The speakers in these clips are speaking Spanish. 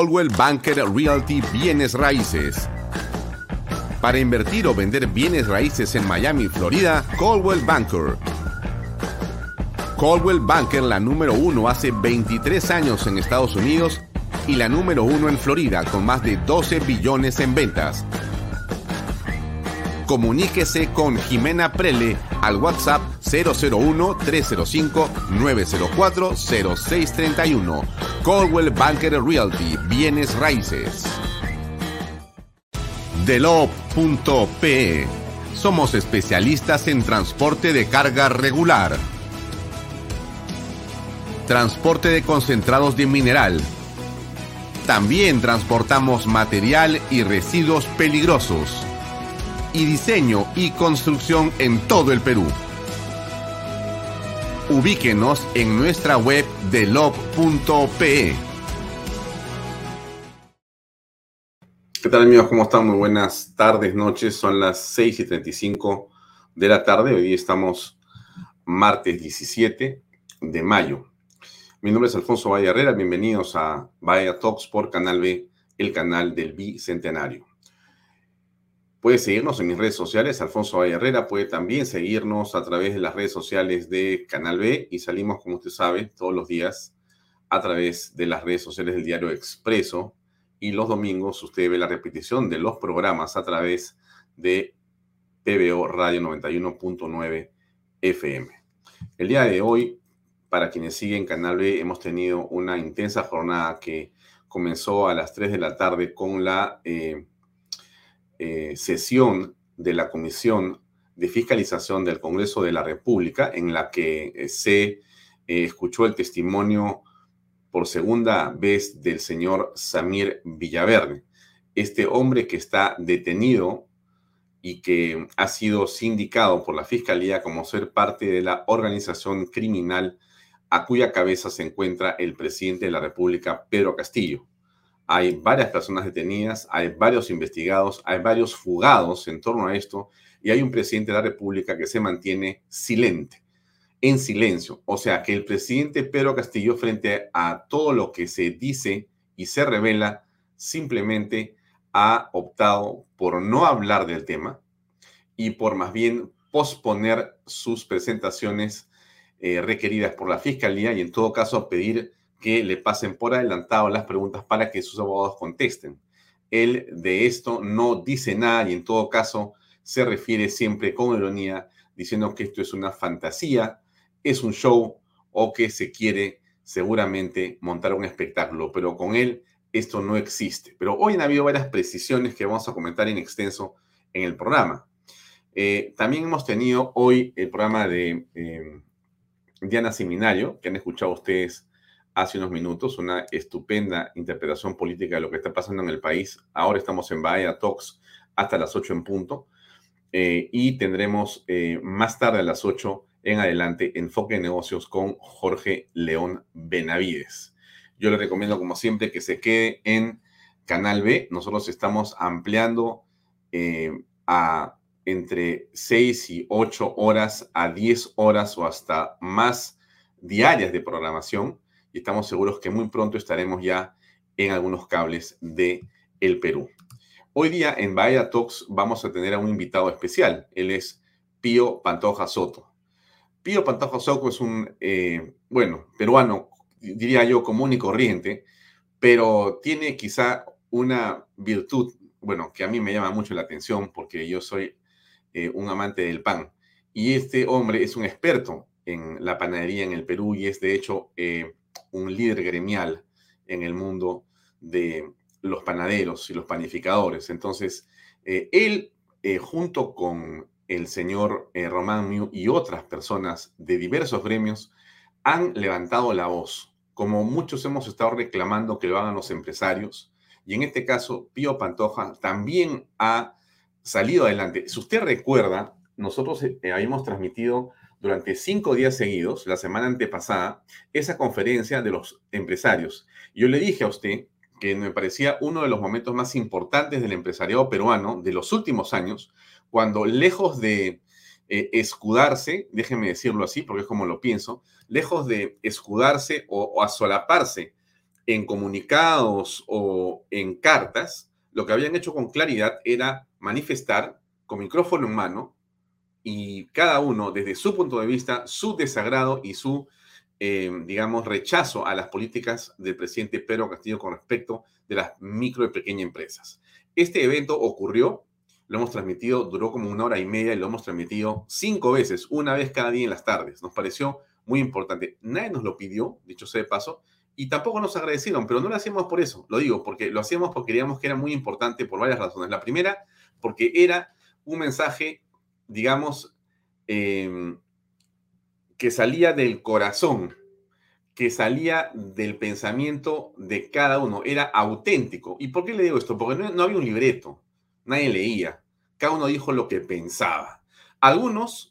Coldwell Banker Realty Bienes Raíces. Para invertir o vender bienes raíces en Miami, Florida, Coldwell Banker. Coldwell Banker, la número uno hace 23 años en Estados Unidos y la número uno en Florida con más de 12 billones en ventas. Comuníquese con Jimena Prele al WhatsApp 001-305-904-0631. Coldwell Banker Realty, bienes raíces. Delop.pe. Somos especialistas en transporte de carga regular. Transporte de concentrados de mineral. También transportamos material y residuos peligrosos. Y diseño y construcción en todo el Perú ubíquenos en nuestra web de log.pe. ¿Qué tal amigos? ¿Cómo están? Muy buenas tardes, noches. Son las 6 y 35 de la tarde. Hoy estamos martes 17 de mayo. Mi nombre es Alfonso Valle Herrera. Bienvenidos a Vaya Talks por Canal B, el canal del Bicentenario. Puede seguirnos en mis redes sociales, Alfonso Valle Herrera. Puede también seguirnos a través de las redes sociales de Canal B y salimos, como usted sabe, todos los días a través de las redes sociales del diario Expreso. Y los domingos usted ve la repetición de los programas a través de PBO Radio 91.9 FM. El día de hoy, para quienes siguen Canal B, hemos tenido una intensa jornada que comenzó a las 3 de la tarde con la... Eh, eh, sesión de la Comisión de Fiscalización del Congreso de la República, en la que eh, se eh, escuchó el testimonio por segunda vez del señor Samir Villaverde, este hombre que está detenido y que ha sido sindicado por la Fiscalía como ser parte de la organización criminal a cuya cabeza se encuentra el presidente de la República, Pedro Castillo hay varias personas detenidas, hay varios investigados, hay varios fugados en torno a esto y hay un presidente de la República que se mantiene silente, en silencio. O sea que el presidente Pedro Castillo, frente a todo lo que se dice y se revela, simplemente ha optado por no hablar del tema y por más bien posponer sus presentaciones eh, requeridas por la Fiscalía y en todo caso pedir que le pasen por adelantado las preguntas para que sus abogados contesten. Él de esto no dice nada y en todo caso se refiere siempre con ironía diciendo que esto es una fantasía, es un show o que se quiere seguramente montar un espectáculo, pero con él esto no existe. Pero hoy han habido varias precisiones que vamos a comentar en extenso en el programa. Eh, también hemos tenido hoy el programa de eh, Diana Seminario, que han escuchado ustedes hace unos minutos, una estupenda interpretación política de lo que está pasando en el país. Ahora estamos en Bahía Talks hasta las 8 en punto eh, y tendremos eh, más tarde a las 8 en adelante Enfoque de Negocios con Jorge León Benavides. Yo le recomiendo, como siempre, que se quede en Canal B. Nosotros estamos ampliando eh, a entre 6 y 8 horas a 10 horas o hasta más diarias de programación y estamos seguros que muy pronto estaremos ya en algunos cables de el Perú. Hoy día en Bahía Talks vamos a tener a un invitado especial. Él es Pío Pantoja Soto. Pío Pantoja Soto es un, eh, bueno, peruano, diría yo, común y corriente, pero tiene quizá una virtud, bueno, que a mí me llama mucho la atención porque yo soy eh, un amante del pan. Y este hombre es un experto en la panadería en el Perú y es de hecho eh, un líder gremial en el mundo de los panaderos y los panificadores. Entonces, eh, él, eh, junto con el señor eh, Román Miu y otras personas de diversos gremios, han levantado la voz, como muchos hemos estado reclamando que lo hagan los empresarios, y en este caso Pío Pantoja también ha salido adelante. Si usted recuerda, nosotros habíamos transmitido durante cinco días seguidos, la semana antepasada, esa conferencia de los empresarios. Yo le dije a usted que me parecía uno de los momentos más importantes del empresariado peruano de los últimos años, cuando lejos de eh, escudarse, déjeme decirlo así, porque es como lo pienso, lejos de escudarse o, o asolaparse en comunicados o en cartas, lo que habían hecho con claridad era manifestar con micrófono en mano y cada uno desde su punto de vista su desagrado y su, eh, digamos, rechazo a las políticas del presidente Pedro Castillo con respecto de las micro y pequeñas empresas. Este evento ocurrió, lo hemos transmitido, duró como una hora y media y lo hemos transmitido cinco veces, una vez cada día en las tardes. Nos pareció muy importante. Nadie nos lo pidió, dicho sea de paso, y tampoco nos agradecieron, pero no lo hacíamos por eso, lo digo, porque lo hacíamos porque creíamos que era muy importante por varias razones. La primera, porque era un mensaje, digamos, em, que salía del corazón, que salía del pensamiento de cada uno, era auténtico. ¿Y por qué le digo esto? Porque no, había un libreto, nadie leía, cada uno dijo lo que pensaba. Algunos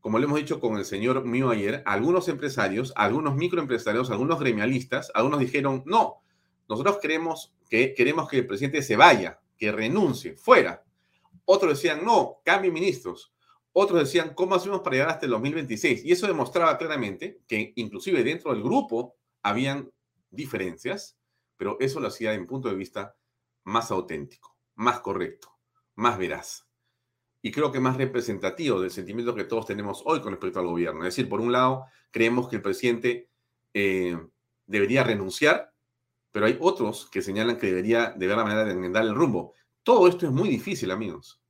como le hemos dicho con el señor mío ayer, algunos empresarios, algunos microempresarios, algunos gremialistas, algunos dijeron, no, nosotros que, queremos que el presidente se vaya, que renuncie, fuera. Otros decían, no, cambie ministros. Otros decían, ¿cómo hacemos para llegar hasta el 2026? Y eso demostraba claramente que inclusive dentro del grupo habían diferencias, pero eso lo hacía en punto de vista más auténtico, más correcto, más veraz y creo que más representativo del sentimiento que todos tenemos hoy con respecto al gobierno. Es decir, por un lado, creemos que el presidente eh, debería renunciar, pero hay otros que señalan que debería de ver la manera de enmendar el rumbo. Todo esto es muy difícil, amigos.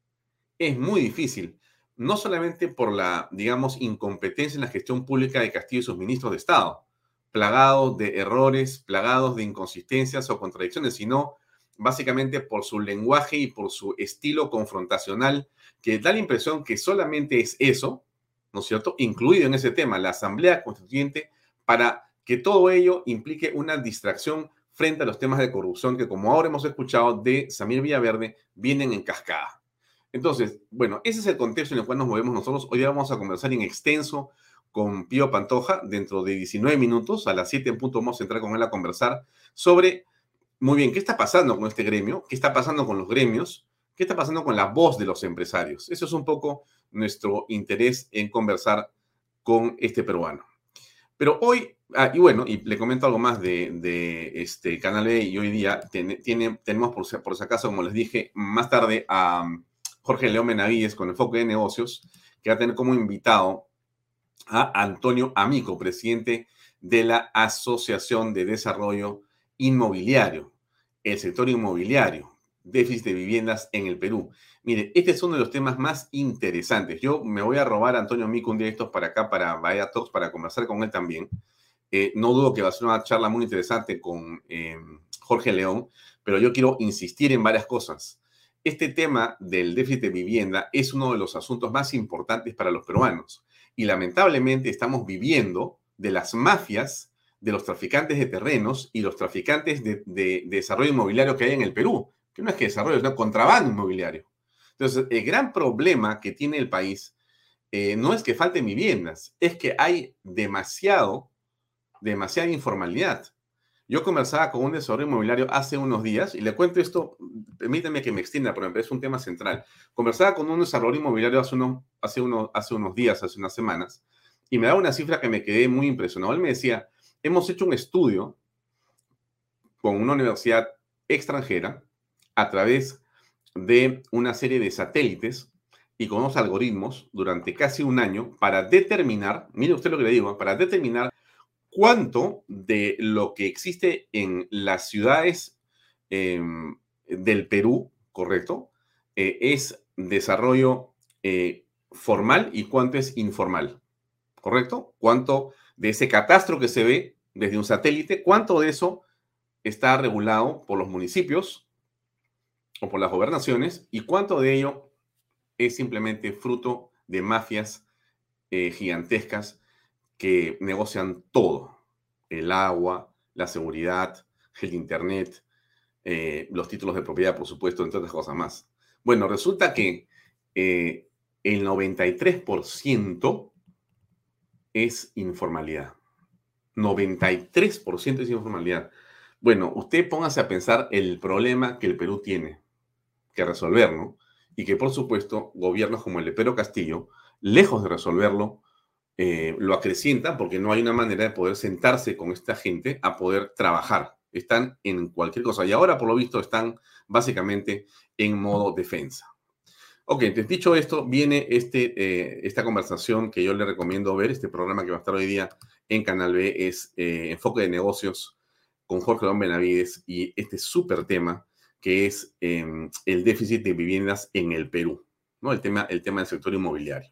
Es muy difícil. No solamente por la, digamos, incompetencia en la gestión pública de Castillo y sus ministros de Estado, plagados de errores, plagados de inconsistencias o contradicciones, sino básicamente por su lenguaje y por su estilo confrontacional, que da la impresión que solamente es eso, ¿no es cierto?, incluido en ese tema, la Asamblea Constituyente, para que todo ello implique una distracción frente a los temas de corrupción que, como ahora hemos escuchado de Samir Villaverde, vienen en cascada. Entonces, bueno, ese es el contexto en el cual nos movemos nosotros. Hoy vamos a conversar en extenso con Pío Pantoja. Dentro de 19 minutos, a las 7 en punto, vamos a entrar con él a conversar sobre muy bien, ¿qué está pasando con este gremio? ¿Qué está pasando con los gremios? ¿Qué está pasando con la voz de los empresarios? Eso es un poco nuestro interés en conversar con este peruano. Pero hoy, ah, y bueno, y le comento algo más de, este Canal E, y hoy día tenemos, por, por si acaso, como les dije, más tarde a Jorge León Benavides con Enfoque de Negocios, que va a tener como invitado a Antonio Amico, presidente de la Asociación de Desarrollo Inmobiliario el sector inmobiliario, déficit de viviendas en el Perú. Mire, este es uno de los temas más interesantes. Yo me voy a robar a Antonio Mico un día estos para acá, para Vaya Talks, para conversar con él también. Eh, no dudo que va a ser una charla muy interesante con eh, Jorge León, pero yo quiero insistir en varias cosas. Este tema del déficit de vivienda es uno de los asuntos más importantes para los peruanos y lamentablemente estamos viviendo de las mafias de los traficantes de terrenos y los traficantes de, desarrollo inmobiliario que hay en el Perú, que no es que desarrollo, es contrabando inmobiliario. Entonces, el gran problema que tiene el país eh, no es que falten viviendas, es que hay demasiado, demasiada informalidad. Yo conversaba con un desarrollo inmobiliario hace unos días y le cuento esto, permítame que me extienda, pero es un tema central. Conversaba con un desarrollo inmobiliario hace, uno, hace, uno, hace unos días, hace unas semanas, y me daba una cifra que me quedé muy impresionado. Él me decía, hemos hecho un estudio con una universidad extranjera a través de una serie de satélites y con unos algoritmos durante casi un año para determinar, mire usted lo que le digo, para determinar cuánto de lo que existe en las ciudades em, del Perú, correcto, eh, es desarrollo eh, formal y cuánto es informal, correcto, cuánto de ese catastro que se ve desde un satélite, ¿cuánto de eso está regulado por los municipios o por las gobernaciones y cuánto de ello es simplemente fruto de mafias eh, gigantescas que negocian todo, el agua, la seguridad, el Internet, eh, los títulos de propiedad, por supuesto, entre otras cosas más. Bueno, resulta que eh, el 93% es informalidad. 93% es informalidad. Bueno, usted póngase a pensar el problema que el Perú tiene que resolver, ¿no? Y que, por supuesto, gobiernos como el de Pedro Castillo, lejos de resolverlo, eh, lo acrecientan porque no hay una manera de poder sentarse con esta gente a poder trabajar. Están en cualquier cosa. Y ahora, por lo visto, están básicamente en modo defensa. Ok, entonces dicho esto, viene este, eh, esta conversación que yo le recomiendo ver, este programa que va a estar hoy día en Canal B, es eh, Enfoque de Negocios con Jorge Don Benavides y este súper tema que es em, el déficit de viviendas en el Perú, ¿no? El tema, el tema del sector inmobiliario.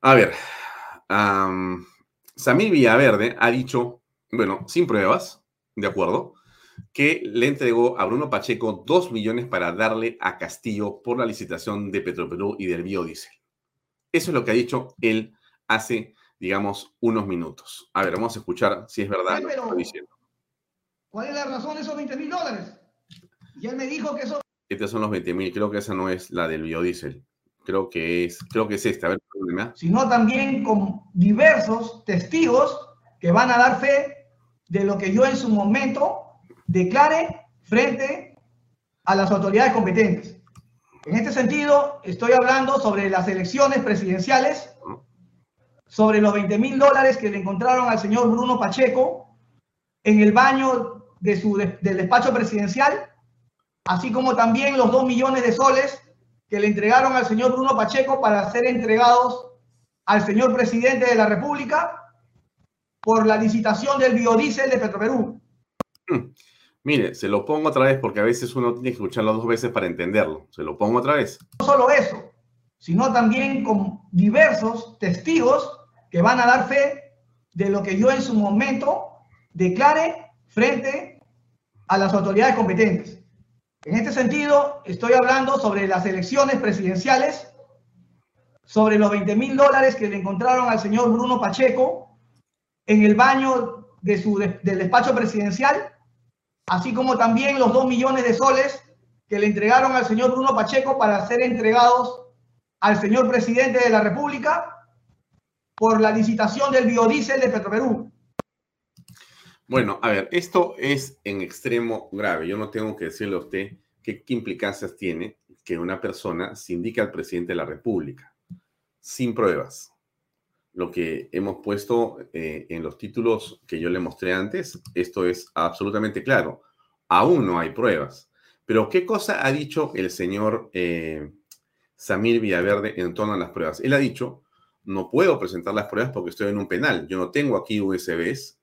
A ver, Samir Villaverde ha dicho, bueno, sin pruebas, de acuerdo, que le entregó a Bruno Pacheco dos millones para darle a Castillo por la licitación de Petroperú y del biodiesel. Eso es lo que ha dicho él hace, digamos, unos minutos. A ver, vamos a escuchar si es verdad lo que está diciendo. ¿Cuál es la razón de esos 20 mil dólares? Y él me dijo que eso... Estos son los 20 mil, creo que esa no es la del biodiesel. Creo que es, creo que es esta. A ver, Sino también con diversos testigos que van a dar fe de lo que yo en su momento declare frente a las autoridades competentes. En este sentido, estoy hablando sobre las elecciones presidenciales, sobre los 20 mil dólares que le encontraron al señor Bruno Pacheco en el baño de su, del despacho presidencial, así como también los 2 millones de soles que le entregaron al señor Bruno Pacheco para ser entregados al señor presidente de la República por la licitación del biodiesel de Petroperú. Mire, se lo pongo otra vez porque a veces uno tiene que escucharlo dos veces para entenderlo. Se lo pongo otra vez. No solo eso, sino también con diversos testigos que van a dar fe de lo que yo en su momento declare frente a las autoridades competentes. En este sentido, estoy hablando sobre las elecciones presidenciales, sobre los 20 mil dólares que le encontraron al señor Bruno Pacheco en el baño de su, del despacho presidencial así como también los 2 millones de soles que le entregaron al señor Bruno Pacheco para ser entregados al señor presidente de la República por la licitación del biodiesel de Petroperú. Bueno, a ver, esto es en extremo grave. Yo no tengo que decirle a usted qué, implicancias tiene que una persona se indique al presidente de la República sin pruebas. Lo que hemos puesto eh, en los títulos que yo le mostré antes, esto es absolutamente claro. Aún no hay pruebas. Pero ¿qué cosa ha dicho el señor eh, Samir Villaverde en torno a las pruebas? Él ha dicho, no puedo presentar las pruebas porque estoy en un penal. Yo no tengo aquí USBs,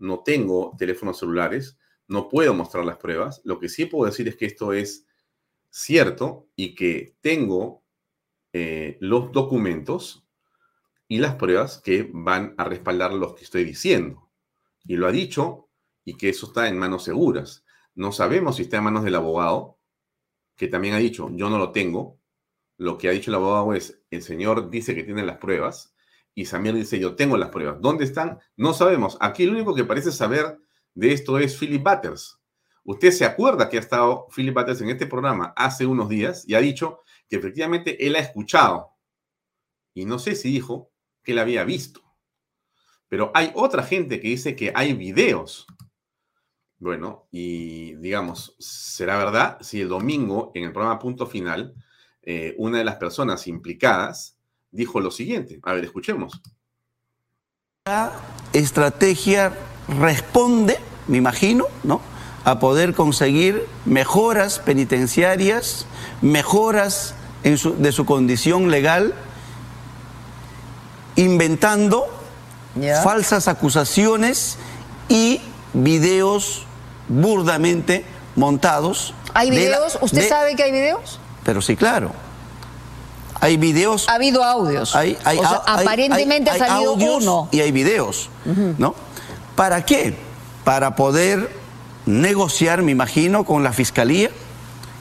no tengo teléfonos celulares, no puedo mostrar las pruebas. Lo que sí puedo decir es que esto es cierto y que tengo eh, los documentos y las pruebas que van a respaldar lo que estoy diciendo. Y lo ha dicho y que eso está en manos seguras. No sabemos si está en manos del abogado, que también ha dicho, yo no lo tengo. Lo que ha dicho el abogado es, el señor dice que tiene las pruebas y Samir dice, yo tengo las pruebas. ¿Dónde están? No sabemos. Aquí el único que parece saber de esto es Philip Butters. Usted se acuerda que ha estado Philip Butters en este programa hace unos días y ha dicho que efectivamente él ha escuchado. Y no sé si dijo que él había visto. Pero hay otra gente que dice que hay videos. Bueno, y digamos, ¿será verdad si el domingo en el programa Punto Final eh, una de las personas implicadas dijo lo siguiente? A ver, escuchemos. La estrategia responde, me imagino, ¿no? A poder conseguir mejoras penitenciarias, mejoras de su condición legal inventando falsas acusaciones y videos burdamente montados. ¿Hay videos? ¿Usted sabe que hay videos? Pero sí, claro. Hay videos. Ha habido audios. Hay, aparentemente ha salido uno. Y hay videos, ¿no? ¿Para qué? Para poder negociar, me imagino, con la fiscalía,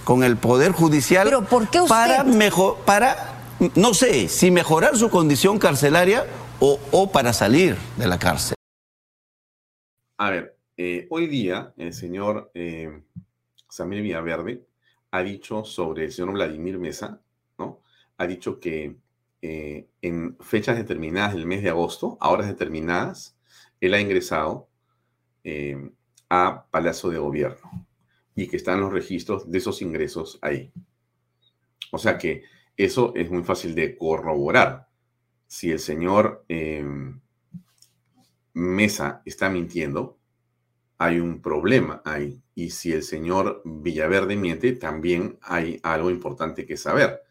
con el poder judicial. Pero ¿por qué usted? Para mejor, para no sé si mejorar su condición carcelaria o, para salir de la cárcel. A ver, eh, hoy día el señor eh, Samir Villaverde ha dicho sobre el señor Vladimir Mesa. Ha dicho que eh, en fechas determinadas del mes de agosto, a horas determinadas, él ha ingresado eh, a Palacio de Gobierno y que están los registros de esos ingresos ahí. O sea que eso es muy fácil de corroborar. Si el señor eh, Mesa está mintiendo, hay un problema ahí. Y si el señor Villaverde miente, también hay algo importante que saber.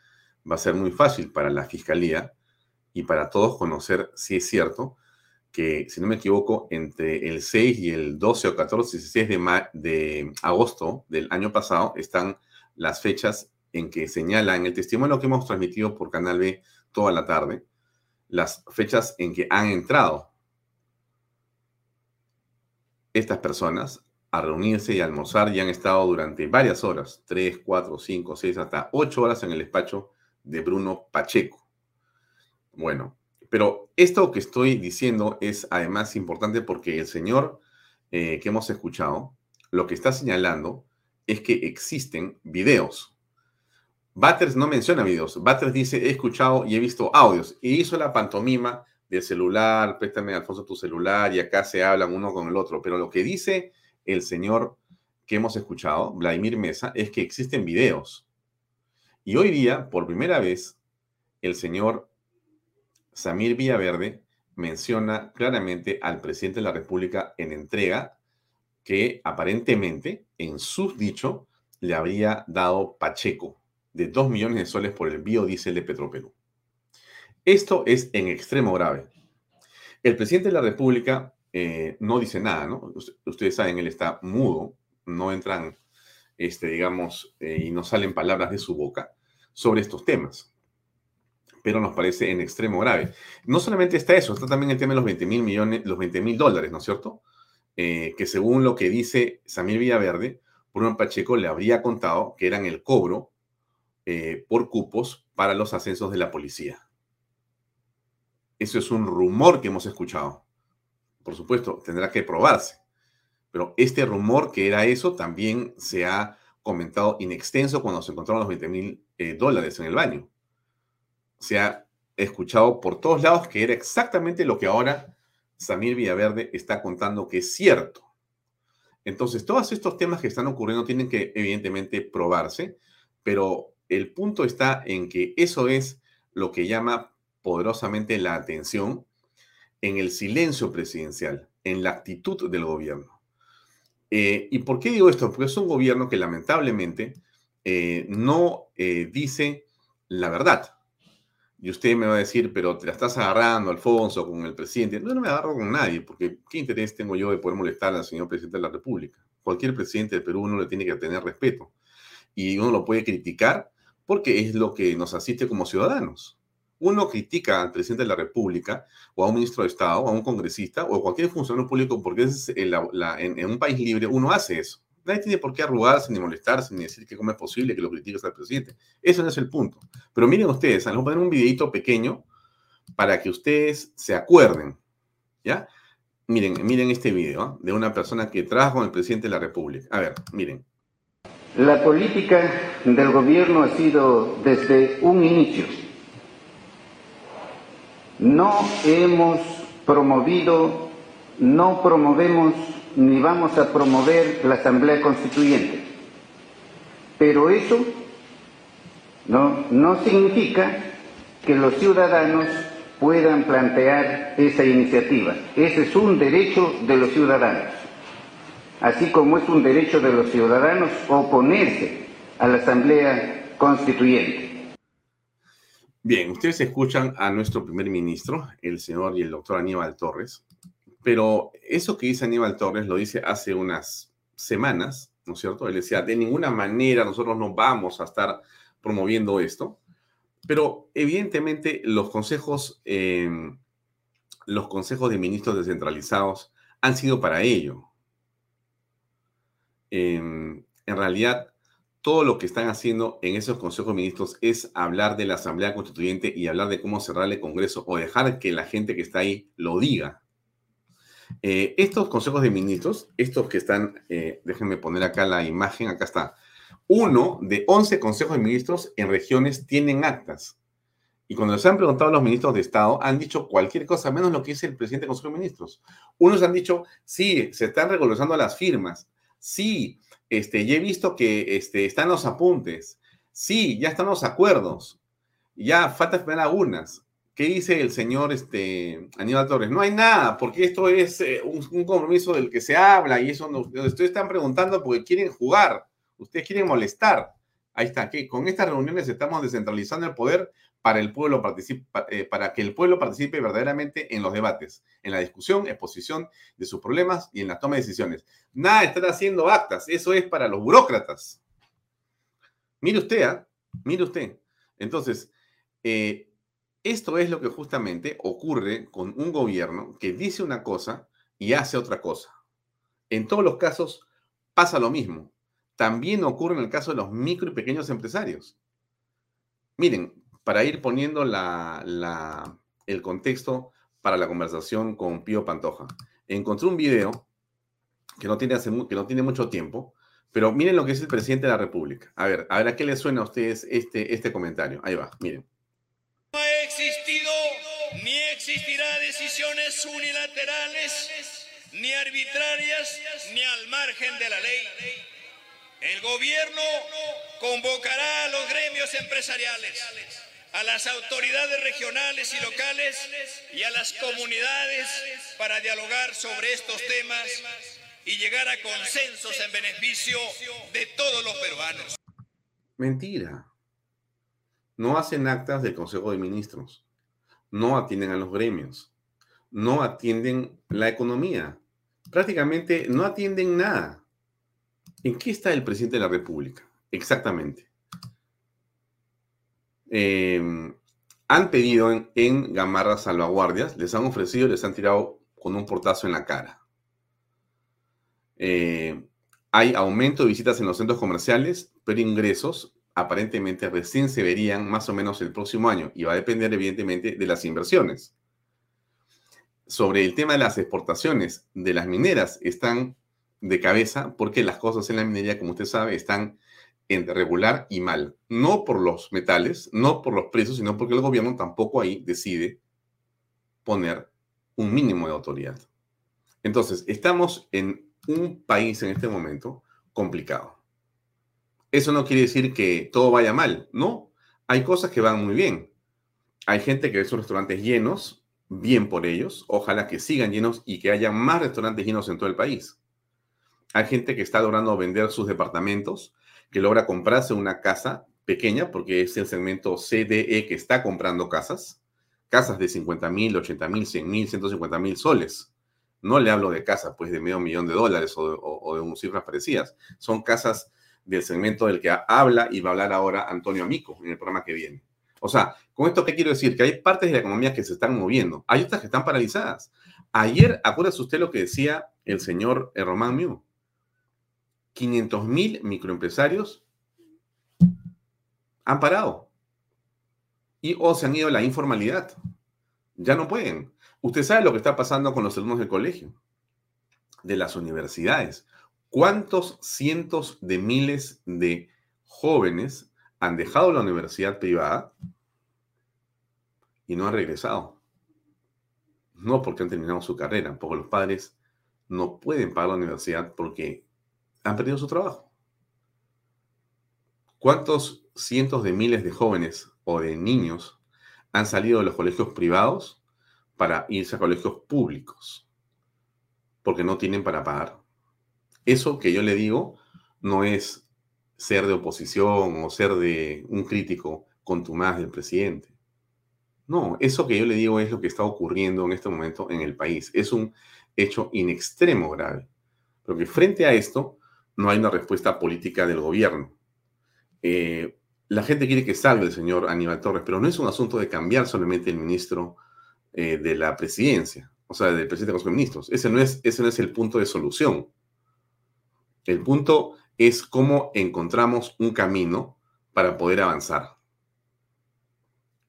Va a ser muy fácil para la fiscalía y para todos conocer si es cierto que, si no me equivoco, entre el 6 y el 12 o 14, 16 de, de agosto del año pasado están las fechas en que señalan el testimonio que hemos transmitido por Canal B toda la tarde, las fechas en que han entrado estas personas a reunirse y almorzar y han estado durante varias horas, 3, 4, 5, 6, hasta 8 horas en el despacho de Bruno Pacheco. Bueno, pero esto que estoy diciendo es además importante porque el señor eh, que hemos escuchado lo que está señalando es que existen videos. Batters no menciona videos. Batters dice, he escuchado y he visto audios. Y hizo la pantomima del celular, préstame, Alfonso, tu celular, y acá se hablan uno con el otro. Pero lo que dice el señor que hemos escuchado, Vladimir Mesa, es que existen videos. Y hoy día, por primera vez, el señor Samir Villaverde menciona claramente al presidente de la República en entrega que aparentemente, en su dicho, le habría dado Pacheco de 2 millones de soles por el biodiesel de Petroperú. Esto es en extremo grave. El presidente de la República eh, no dice nada, ¿no? Ustedes saben, él está mudo, no entran, este, digamos, eh, y no salen palabras de su boca sobre estos temas. Pero nos parece en extremo grave. No solamente está eso, está también el tema de los 20 mil millones, los 20 mil dólares, ¿no es cierto? Eh, que según lo que dice Samir Villaverde, Bruno Pacheco le habría contado que eran el cobro por cupos para los ascensos de la policía. Eso es un rumor que hemos escuchado por supuesto, tendrá que probarse. Pero este rumor que era eso también se ha comentado in extenso cuando se encontraron los 20 mil eh, dólares en el baño. Se ha escuchado por todos lados que era exactamente lo que ahora Samir Villaverde está contando que es cierto. Entonces, todos estos temas que están ocurriendo tienen que evidentemente probarse, pero el punto está en que eso es lo que llama poderosamente la atención en el silencio presidencial, en la actitud del gobierno. Eh, ¿Y por qué digo esto? Porque es un gobierno que lamentablemente eh, no eh, dice la verdad. Y usted me va a decir, pero te la estás agarrando, Alfonso, con el presidente. No, no me agarro con nadie, porque ¿qué interés tengo yo de poder molestar al señor presidente de la República? Cualquier presidente de Perú uno le tiene que tener respeto. Y uno lo puede criticar porque es lo que nos asiste como ciudadanos uno critica al presidente de la República o a un ministro de Estado o a un congresista o a cualquier funcionario público porque es en, un país libre uno hace eso. Nadie tiene por qué arrugarse, ni molestarse, ni decir que cómo es posible que lo critiques al presidente. Eso no es el punto. Pero miren ustedes, vamos a poner un videito pequeño para que ustedes se acuerden. ¿Ya? Miren, miren este video ¿ah? de una persona que trabaja con el presidente de la República. A ver, miren. La política del gobierno ha sido desde un inicio no hemos promovido, no promovemos ni vamos a promover la Asamblea Constituyente. Pero eso no, no significa que los ciudadanos puedan plantear esa iniciativa. Ese es un derecho de los ciudadanos, así como es un derecho de los ciudadanos oponerse a la Asamblea Constituyente. Bien, ustedes escuchan a nuestro primer ministro, el señor y el doctor Aníbal Torres, pero eso que dice Aníbal Torres lo dice hace unas semanas, ¿no es cierto? Él decía, de ninguna manera nosotros no vamos a estar promoviendo esto, pero evidentemente los consejos, em, los consejos de ministros descentralizados han sido para ello. Em, en realidad, todo lo que están haciendo en esos consejos de ministros es hablar de la Asamblea Constituyente y hablar de cómo cerrar el Congreso o dejar que la gente que está ahí lo diga. Eh, estos consejos de ministros, estos que están, eh, déjenme poner acá la imagen, acá está. Uno de 11 consejos de ministros en regiones tienen actas. Y cuando les han preguntado a los ministros de Estado, han dicho cualquier cosa, menos lo que dice el presidente del Consejo de Ministros. Unos han dicho, sí, se están regularizando las firmas. Sí, este, ya he visto que este, están los apuntes. Sí, ya están los acuerdos. Ya falta firmar algunas. ¿Qué dice el señor este, Aníbal Torres? No hay nada, porque esto es eh, un, compromiso del que se habla y eso no, ustedes están preguntando porque quieren jugar, ustedes quieren molestar. Ahí está, que con estas reuniones estamos descentralizando el poder para, el pueblo eh, para que el pueblo participe verdaderamente en los debates, en la discusión, exposición de sus problemas y en la toma de decisiones. Nada estar haciendo actas, eso es para los burócratas. Mire usted, ¿ah? mire usted. Entonces, eh, esto es lo que justamente ocurre con un gobierno que dice una cosa y hace otra cosa. En todos los casos pasa lo mismo. También ocurre en el caso de los micro y pequeños empresarios. Miren, para ir poniendo el contexto para la conversación con Pío Pantoja, encontré un video que no tiene, mucho tiempo, pero miren lo que es el presidente de la República. A ver, a ver, ¿a qué le suena a ustedes este, este comentario? Ahí va, miren. Existirá decisiones unilaterales, ni arbitrarias, ni al margen de la ley. El gobierno convocará a los gremios empresariales, a las autoridades regionales y locales y a las comunidades para dialogar sobre estos temas y llegar a consensos en beneficio de todos los peruanos. Mentira no hacen actas del Consejo de Ministros, no atienden a los gremios, no atienden la economía, prácticamente no atienden nada. ¿En qué está el presidente de la República? Exactamente. Em, han pedido en, Gamarra salvaguardias, les han ofrecido, les han tirado con un portazo en la cara. Eh, hay aumento de visitas en los centros comerciales, pero ingresos aparentemente recién se verían más o menos el próximo año y va a depender evidentemente de las inversiones. Sobre el tema de las exportaciones de las mineras están de cabeza porque las cosas en la minería, como usted sabe, están en regular y mal. No por los metales, no por los precios, sino porque el gobierno tampoco ahí decide poner un mínimo de autoridad. Entonces, estamos en un país en este momento complicado. Eso no quiere decir que todo vaya mal, ¿no? Hay cosas que van muy bien. Hay gente que ve sus restaurantes llenos, bien por ellos, ojalá que sigan llenos y que haya más restaurantes llenos en todo el país. Hay gente que está logrando vender sus departamentos, que logra comprarse una casa pequeña, porque es el segmento CDE que está comprando casas, casas de 50 mil, 80 mil, 100 mil, 150 mil soles. No le hablo de casas, pues, de medio millón de dólares o, o de cifras parecidas. Son casas del segmento del que habla y va a hablar ahora Antonio Amico en el programa que viene. O sea, con esto qué quiero decir? Que hay partes de la economía que se están moviendo, hay otras que están paralizadas. Ayer, acuérdese usted lo que decía el señor Román Miu. 500 mil microempresarios han parado y o se han ido a la informalidad. Ya no pueden. Usted sabe lo que está pasando con los alumnos del colegio, de las universidades. ¿Cuántos cientos de miles de jóvenes han dejado la universidad privada y no han regresado? No porque han terminado su carrera, porque los padres no pueden pagar la universidad porque han perdido su trabajo. ¿Cuántos cientos de miles de jóvenes o de niños han salido de los colegios privados para irse a colegios públicos? Porque no tienen para pagar. Eso que yo le digo no es ser de oposición o ser de un crítico contumaz del presidente. No, eso que yo le digo es lo que está ocurriendo en este momento en el país. Es un hecho in extremo grave. Porque frente a esto no hay una respuesta política del gobierno. Eh, la gente quiere que salga el señor Aníbal Torres, pero no es un asunto de cambiar solamente el ministro eh, de la presidencia, o sea, del presidente de los ministros. Ese no, es, ese no es el punto de solución. El punto es cómo encontramos un camino para poder avanzar.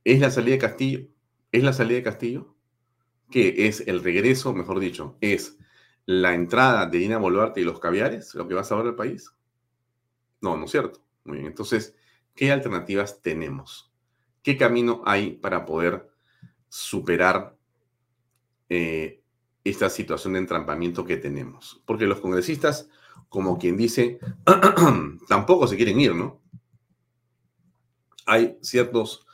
¿Es la salida de Castillo? ¿Es la salida de Castillo? ¿Qué es el regreso, mejor dicho? ¿Es la entrada de Dina Boluarte y los caviares lo que va a salvar el país? No, no es cierto. Muy bien, entonces, ¿qué alternativas tenemos? ¿Qué camino hay para poder superar eh, esta situación de entrampamiento que tenemos? Porque los congresistas, como quien dice, tampoco se quieren ir, ¿no? Hay ciertos,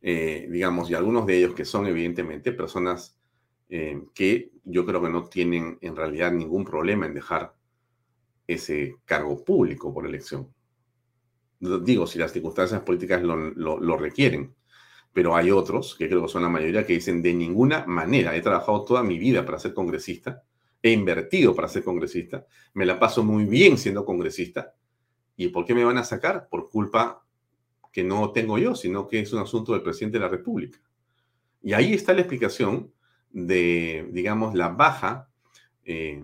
eh, digamos, y algunos de ellos que son evidentemente personas eh, que yo creo que no tienen en realidad ningún problema en dejar ese cargo público por elección. Digo, si las circunstancias políticas lo, requieren, pero hay otros, que creo que son la mayoría, que dicen de ninguna manera, he trabajado toda mi vida para ser congresista, he invertido para ser congresista, me la paso muy bien siendo congresista, ¿y por qué me van a sacar? Por culpa que no tengo yo, sino que es un asunto del presidente de la República. Y ahí está la explicación de, digamos, la baja eh,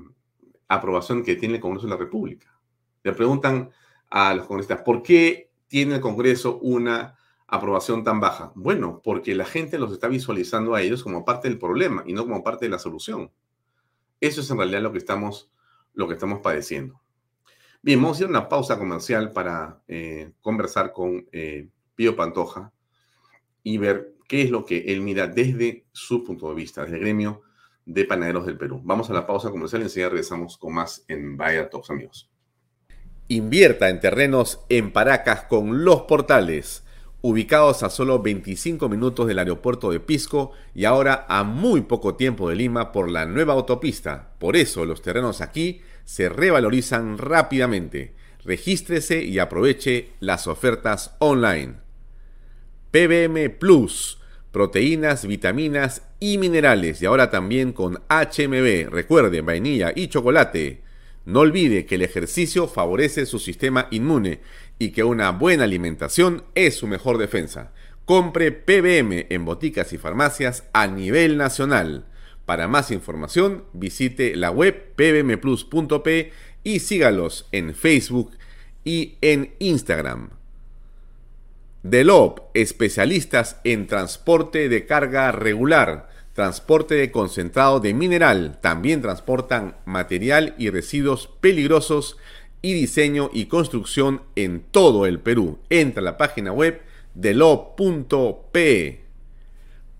aprobación que tiene el Congreso de la República. Le preguntan a los congresistas, ¿por qué tiene el Congreso una aprobación tan baja? Bueno, porque la gente los está visualizando a ellos como parte del problema y no como parte de la solución. Eso es en realidad lo que estamos, lo que estamos padeciendo. Bien, vamos a a una pausa comercial para eh, conversar con eh, Pío Pantoja y ver qué es lo que él mira desde su punto de vista, desde el gremio de panaderos del Perú. Vamos a la pausa comercial y enseguida regresamos con más en Vaya Talks, amigos. Invierta en terrenos en Paracas con Los Portales, ubicados a solo 25 minutos del aeropuerto de Pisco y ahora a muy poco tiempo de Lima por la nueva autopista. Por eso los terrenos aquí se revalorizan rápidamente. Regístrese y aproveche las ofertas online. PBM Plus proteínas, vitaminas y minerales. Y ahora también con HMB. Recuerde, vainilla y chocolate. No olvide que el ejercicio favorece su sistema inmune y que una buena alimentación es su mejor defensa. Compre PBM en boticas y farmacias a nivel nacional. Para más información, visite la web pbmplus.p y sígalos en Facebook y en Instagram. Delop, especialistas en transporte de carga regular, transporte de concentrado de mineral, también transportan material y residuos peligrosos y diseño y construcción en todo el Perú. Entra a la página web delop.pe.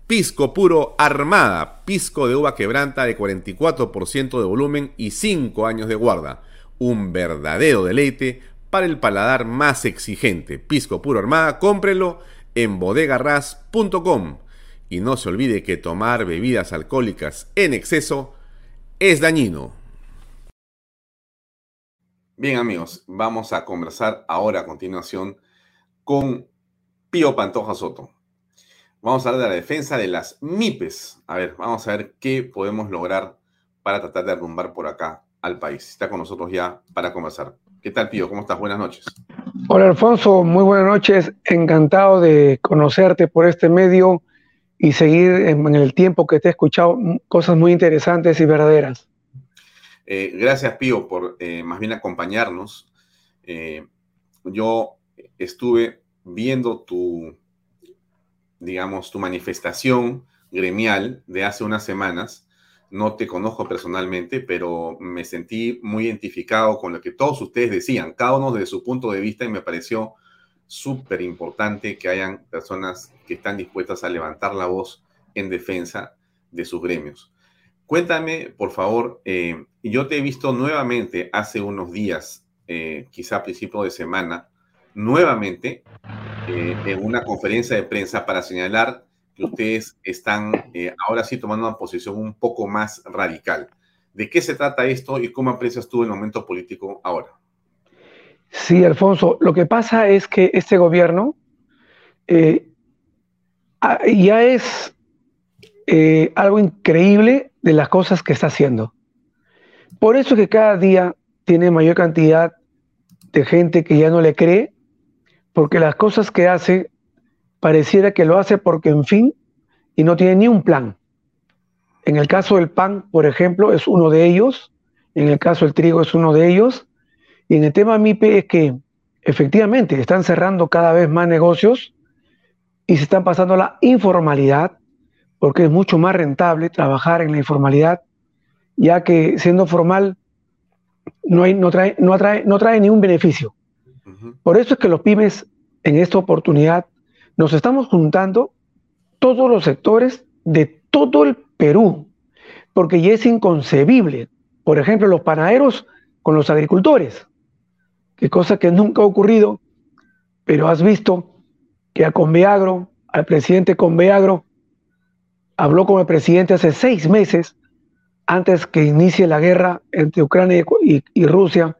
Pisco puro armada, pisco de uva quebranta de 44% de volumen y 5 años de guarda. Un verdadero deleite para el paladar más exigente. Pisco Puro Armada, cómprelo en bodegarras.com. Y no se olvide que tomar bebidas alcohólicas en exceso es dañino. Bien amigos, vamos a conversar ahora a continuación con Pío Pantoja Soto. Vamos a hablar de la defensa de las MIPES. A ver, vamos a ver qué podemos lograr para tratar de arrumbar por acá al país. Está con nosotros ya para conversar. ¿Qué tal, Pío? ¿Cómo estás? Buenas noches. Hola, Alfonso. Muy buenas noches. Encantado de conocerte por este medio y seguir en, el tiempo que te he escuchado cosas muy interesantes y verdaderas. Eh, gracias, Pío, por eh, más bien acompañarnos. Eh, yo estuve viendo tu, digamos, tu manifestación gremial de hace unas semanas no te conozco personalmente, pero me sentí muy identificado con lo que todos ustedes decían, cada uno desde su punto de vista, y me pareció súper importante que hayan personas que están dispuestas a levantar la voz en defensa de sus gremios. Cuéntame, por favor, eh, yo te he visto nuevamente hace unos días, eh, quizá a principio de semana, nuevamente eh, en una conferencia de prensa para señalar ustedes están ahora sí tomando una posición un poco más radical. ¿De qué se trata esto y cómo aprecias tú el momento político ahora? Sí, Alfonso, lo que pasa es que este gobierno ya es algo increíble de las cosas que está haciendo. Por eso que cada día tiene mayor cantidad de gente que ya no le cree, porque las cosas que hace pareciera que lo hace porque, en fin, y no tiene ni un plan. En el caso del pan, por ejemplo, es uno de ellos, en el caso del trigo es uno de ellos, Y en el tema MIPE es que efectivamente están cerrando cada vez más negocios y se están pasando a la informalidad, porque es mucho más rentable trabajar en la informalidad, ya que siendo formal no, hay, no, trae, no, atrae, no trae ningún beneficio. Por eso es que los pymes en esta oportunidad nos estamos juntando todos los sectores de todo el Perú, porque ya es inconcebible, por ejemplo, los panaderos con los agricultores, que cosa que nunca ha ocurrido, pero has visto que a Conveagro, al presidente Conveagro, habló con el presidente hace seis meses, antes que inicie la guerra entre Ucrania y, Rusia,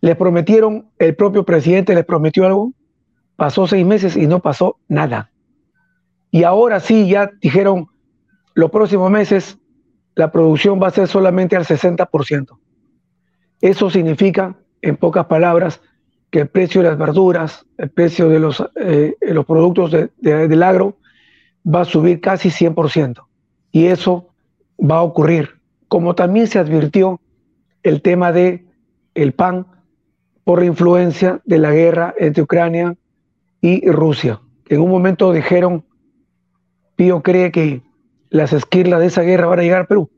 le prometieron, el propio presidente les prometió algo, pasó seis meses y no pasó nada. Y ahora sí, ya dijeron, los próximos meses la producción va a ser solamente al 60%. Eso significa, en pocas palabras, que el precio de las verduras, el precio de los, eh, los productos del agro va a subir casi 100%. Y eso va a ocurrir. Como también se advirtió el tema de el pan por influencia de la guerra entre Ucrania y Rusia. En un momento dijeron, Pío cree que las esquirlas de esa guerra van a llegar a Perú.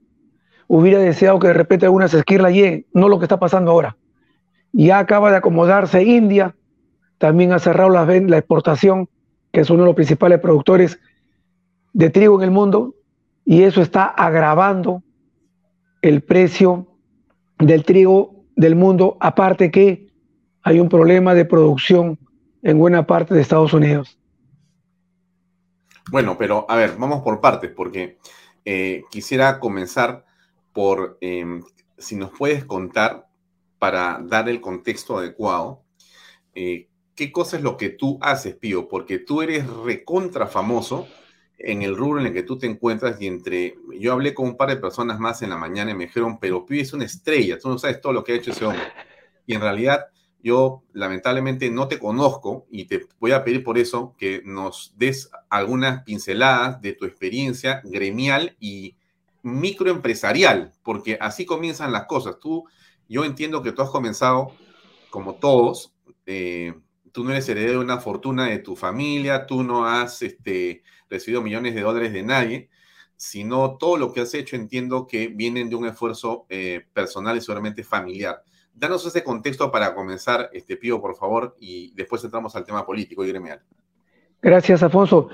Hubiera deseado que de repente algunas esquirlas lleguen, no lo que está pasando ahora. Ya acaba de acomodarse India, también ha cerrado la, la exportación, que es uno de los principales productores de trigo en el mundo, y eso está agravando el precio del trigo del mundo, aparte que hay un problema de producción en buena parte de Estados Unidos. Bueno, pero a ver, vamos por partes, porque eh, quisiera comenzar por em, si nos puedes contar, para dar el contexto adecuado, eh, qué cosa es lo que tú haces, Pío, porque tú eres recontra famoso en el rubro en el que tú te encuentras y entre, yo hablé con un par de personas más en la mañana y me dijeron, pero Pío es una estrella, tú no sabes todo lo que ha hecho ese hombre. Y en realidad yo lamentablemente no te conozco y te voy a pedir por eso que nos des algunas pinceladas de tu experiencia gremial y microempresarial, porque así comienzan las cosas. Tú, yo entiendo que tú has comenzado como todos, eh, tú no eres heredero de una fortuna de tu familia, tú no has este, recibido millones de dólares de nadie, sino todo lo que has hecho entiendo que vienen de un esfuerzo eh, personal y seguramente familiar. Danos ese contexto para comenzar, este Pío, por favor, y después entramos al tema político y gremial. Gracias, Afonso.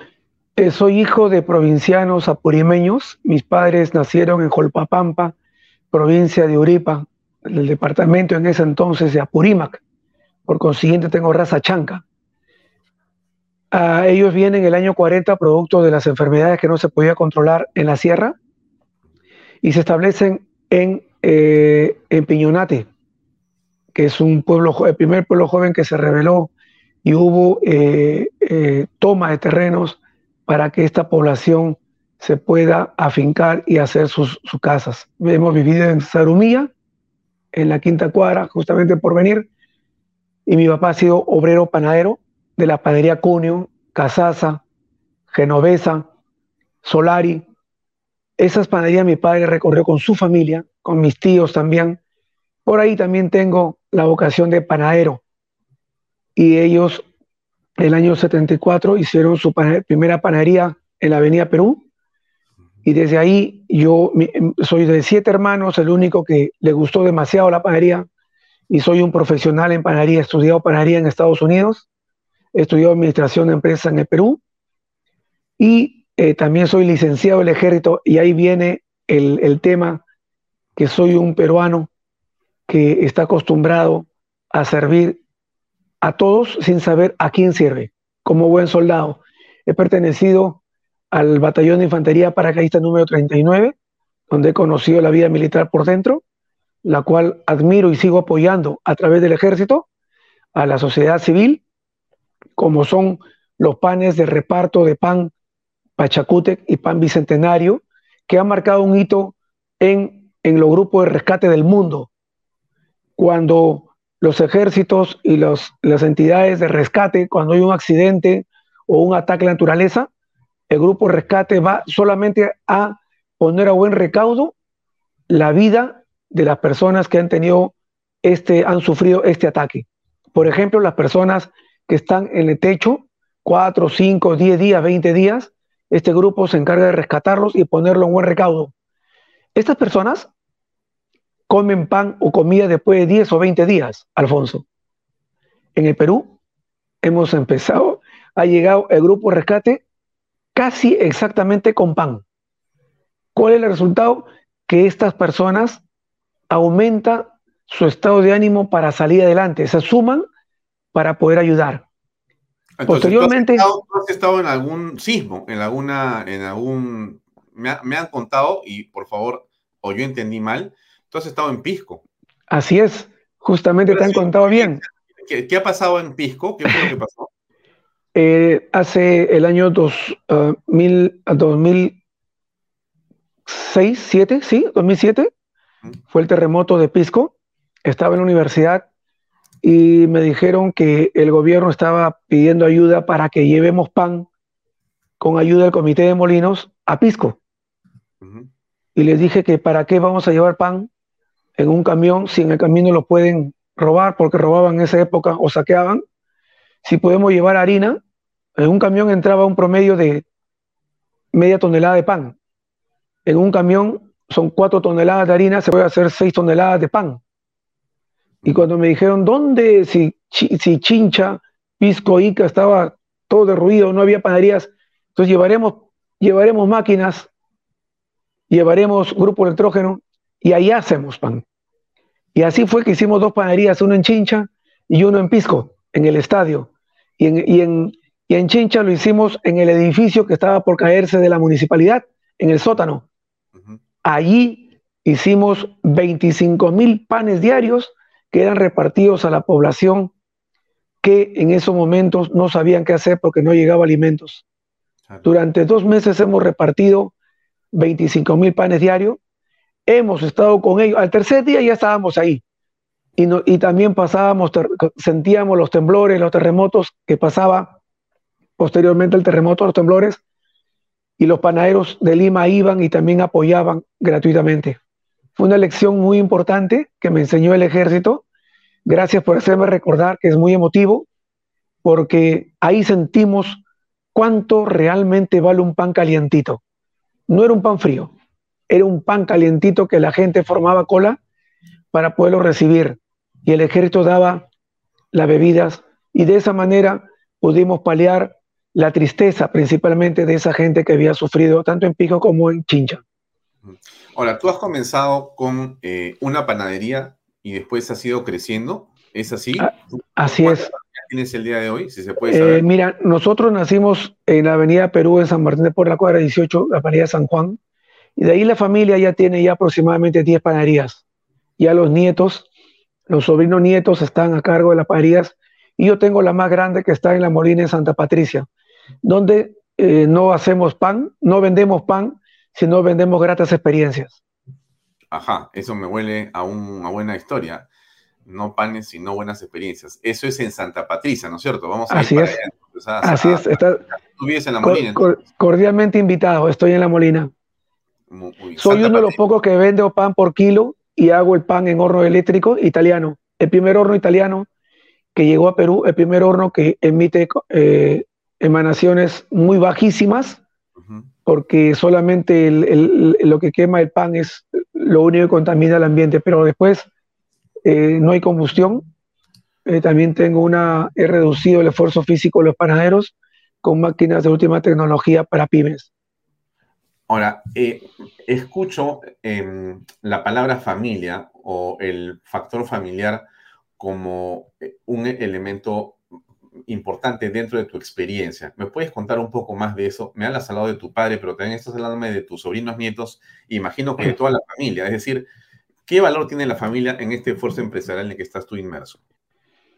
Eh, soy hijo de provincianos apurimeños. Mis padres nacieron en Jolpapampa, provincia de Uripa, el departamento en ese entonces de Apurímac. Por consiguiente, tengo raza chanca. Ah, ellos vienen el año 40 producto de las enfermedades que no se podía controlar en la sierra y se establecen en, eh, en Piñonate, que es un pueblo, el primer pueblo joven que se reveló y hubo eh, eh, toma de terrenos para que esta población se pueda afincar y hacer sus, casas. Hemos vivido en Sarumía, en la quinta cuadra, justamente por venir, y mi papá ha sido obrero panadero de la panadería Cunio, Casasa, Genovesa, Solari. Esas panaderías mi padre recorrió con su familia, con mis tíos también. Por ahí también tengo la vocación de panadero. Y ellos, el año 74, hicieron su primera panadería en la Avenida Perú. Y desde ahí yo soy de siete hermanos, el único que le gustó demasiado la panadería. Y soy un profesional en panadería, he estudiado panadería en Estados Unidos, he estudiado administración de empresas en el Perú. Y eh, también soy licenciado del ejército. Y ahí viene el, el tema que soy un peruano que está acostumbrado a servir a todos sin saber a quién sirve, como buen soldado. He pertenecido al batallón de infantería paracaidista número 39, donde he conocido la vida militar por dentro, la cual admiro y sigo apoyando a través del ejército a la sociedad civil, como son los panes de reparto de pan Pachacútec y pan Bicentenario, que han marcado un hito en, en los grupos de rescate del mundo, cuando los ejércitos y las entidades de rescate, cuando hay un accidente o un ataque a la naturaleza, el grupo de rescate va solamente a poner a buen recaudo la vida de las personas que han tenido este, han sufrido este ataque. Por ejemplo, las personas que están en el techo, 4, 5, 10 días, 20 días, este grupo se encarga de rescatarlos y ponerlo en buen recaudo. Estas personas comen pan o comida después de 10 o 20 días, Alfonso. En el Perú hemos empezado, ha llegado el grupo rescate casi exactamente con pan. ¿Cuál es el resultado? Que estas personas aumentan su estado de ánimo para salir adelante, se suman para poder ayudar. Posteriormente. ¿tú has, estado, en algún sismo, en alguna, en algún. Me, me, han contado, y por favor, o yo entendí mal, tú has estado en Pisco. Así es, justamente te han contado bien. ¿Qué, ha pasado en Pisco? ¿Qué fue lo que pasó? Eh, hace el año 2000, 2006, 2007, sí, 2007, fue el terremoto de Pisco. Estaba en la universidad y me dijeron que el gobierno estaba pidiendo ayuda para que llevemos pan con ayuda del Comité de Molinos a Pisco. Y les dije que para qué vamos a llevar pan en un camión si en el camino lo pueden robar porque robaban en esa época o saqueaban. Si podemos llevar harina, en un camión entraba un promedio de media tonelada de pan. En un camión son cuatro toneladas de harina, se puede hacer seis toneladas de pan. Y cuando me dijeron, ¿dónde? Si, si Chincha, Pisco, Ica estaba todo derruido, no había panaderías, entonces llevaremos, llevaremos máquinas, llevaremos grupo electrógeno y ahí hacemos pan. Y así fue que hicimos dos panaderías, uno en Chincha y uno en Pisco, en el estadio. Y en, y en, y en Chincha lo hicimos en el edificio que estaba por caerse de la municipalidad, en el sótano. Allí hicimos 25 mil panes diarios que eran repartidos a la población que en esos momentos no sabían qué hacer porque no llegaba alimentos. Durante dos meses hemos repartido 25 mil panes diarios, hemos estado con ellos, al tercer día ya estábamos ahí y, y también pasábamos, sentíamos los temblores, los terremotos que pasaba posteriormente el terremoto, los temblores, y los panaderos de Lima iban y también apoyaban gratuitamente. Fue una lección muy importante que me enseñó el ejército. Gracias por hacerme recordar que es muy emotivo, porque ahí sentimos cuánto realmente vale un pan calientito. No era un pan frío, era un pan calientito que la gente formaba cola para poderlo recibir y el ejército daba las bebidas y de esa manera pudimos paliar la tristeza principalmente de esa gente que había sufrido tanto en Pico como en Chincha. Ahora, tú has comenzado con eh, una panadería y después has ido creciendo, ¿es así? Ah, así es. tienes el día de hoy, si se puede saber? Eh, mira, nosotros nacimos en la avenida Perú, en San Martín de por la cuadra 18, la panadería San Juan, y de ahí la familia ya tiene ya aproximadamente 10 panaderías. Ya los nietos, los sobrinos nietos están a cargo de las panaderías, y yo tengo la más grande que está en la Molina en Santa Patricia, donde eh, no hacemos pan, no vendemos pan, si no vendemos gratas experiencias. Ajá, eso me huele a una buena historia. No panes, sino buenas experiencias. Eso es en Santa Patricia, ¿no es cierto? Vamos a Así es. Así es. tú vives en la Molina. cordialmente invitado, estoy en la Molina. Soy uno de los pocos que vende pan por kilo y hago el pan en horno eléctrico italiano. El primer horno italiano que llegó a Perú, el primer horno que emite eh, emanaciones muy bajísimas porque solamente lo que quema el pan es lo único que contamina el ambiente, pero después eh, no hay combustión. Eh, también tengo una, he reducido el esfuerzo físico de los panaderos con máquinas de última tecnología para pymes. Ahora, eh, escucho em, la palabra familia o el factor familiar como un elemento importante dentro de tu experiencia. ¿Me puedes contar un poco más de eso? Me hablas hablado de tu padre, pero también estás hablándome de tus sobrinos nietos, imagino que de toda la familia. Es decir, ¿qué valor tiene la familia en este esfuerzo empresarial en el que estás tú inmerso?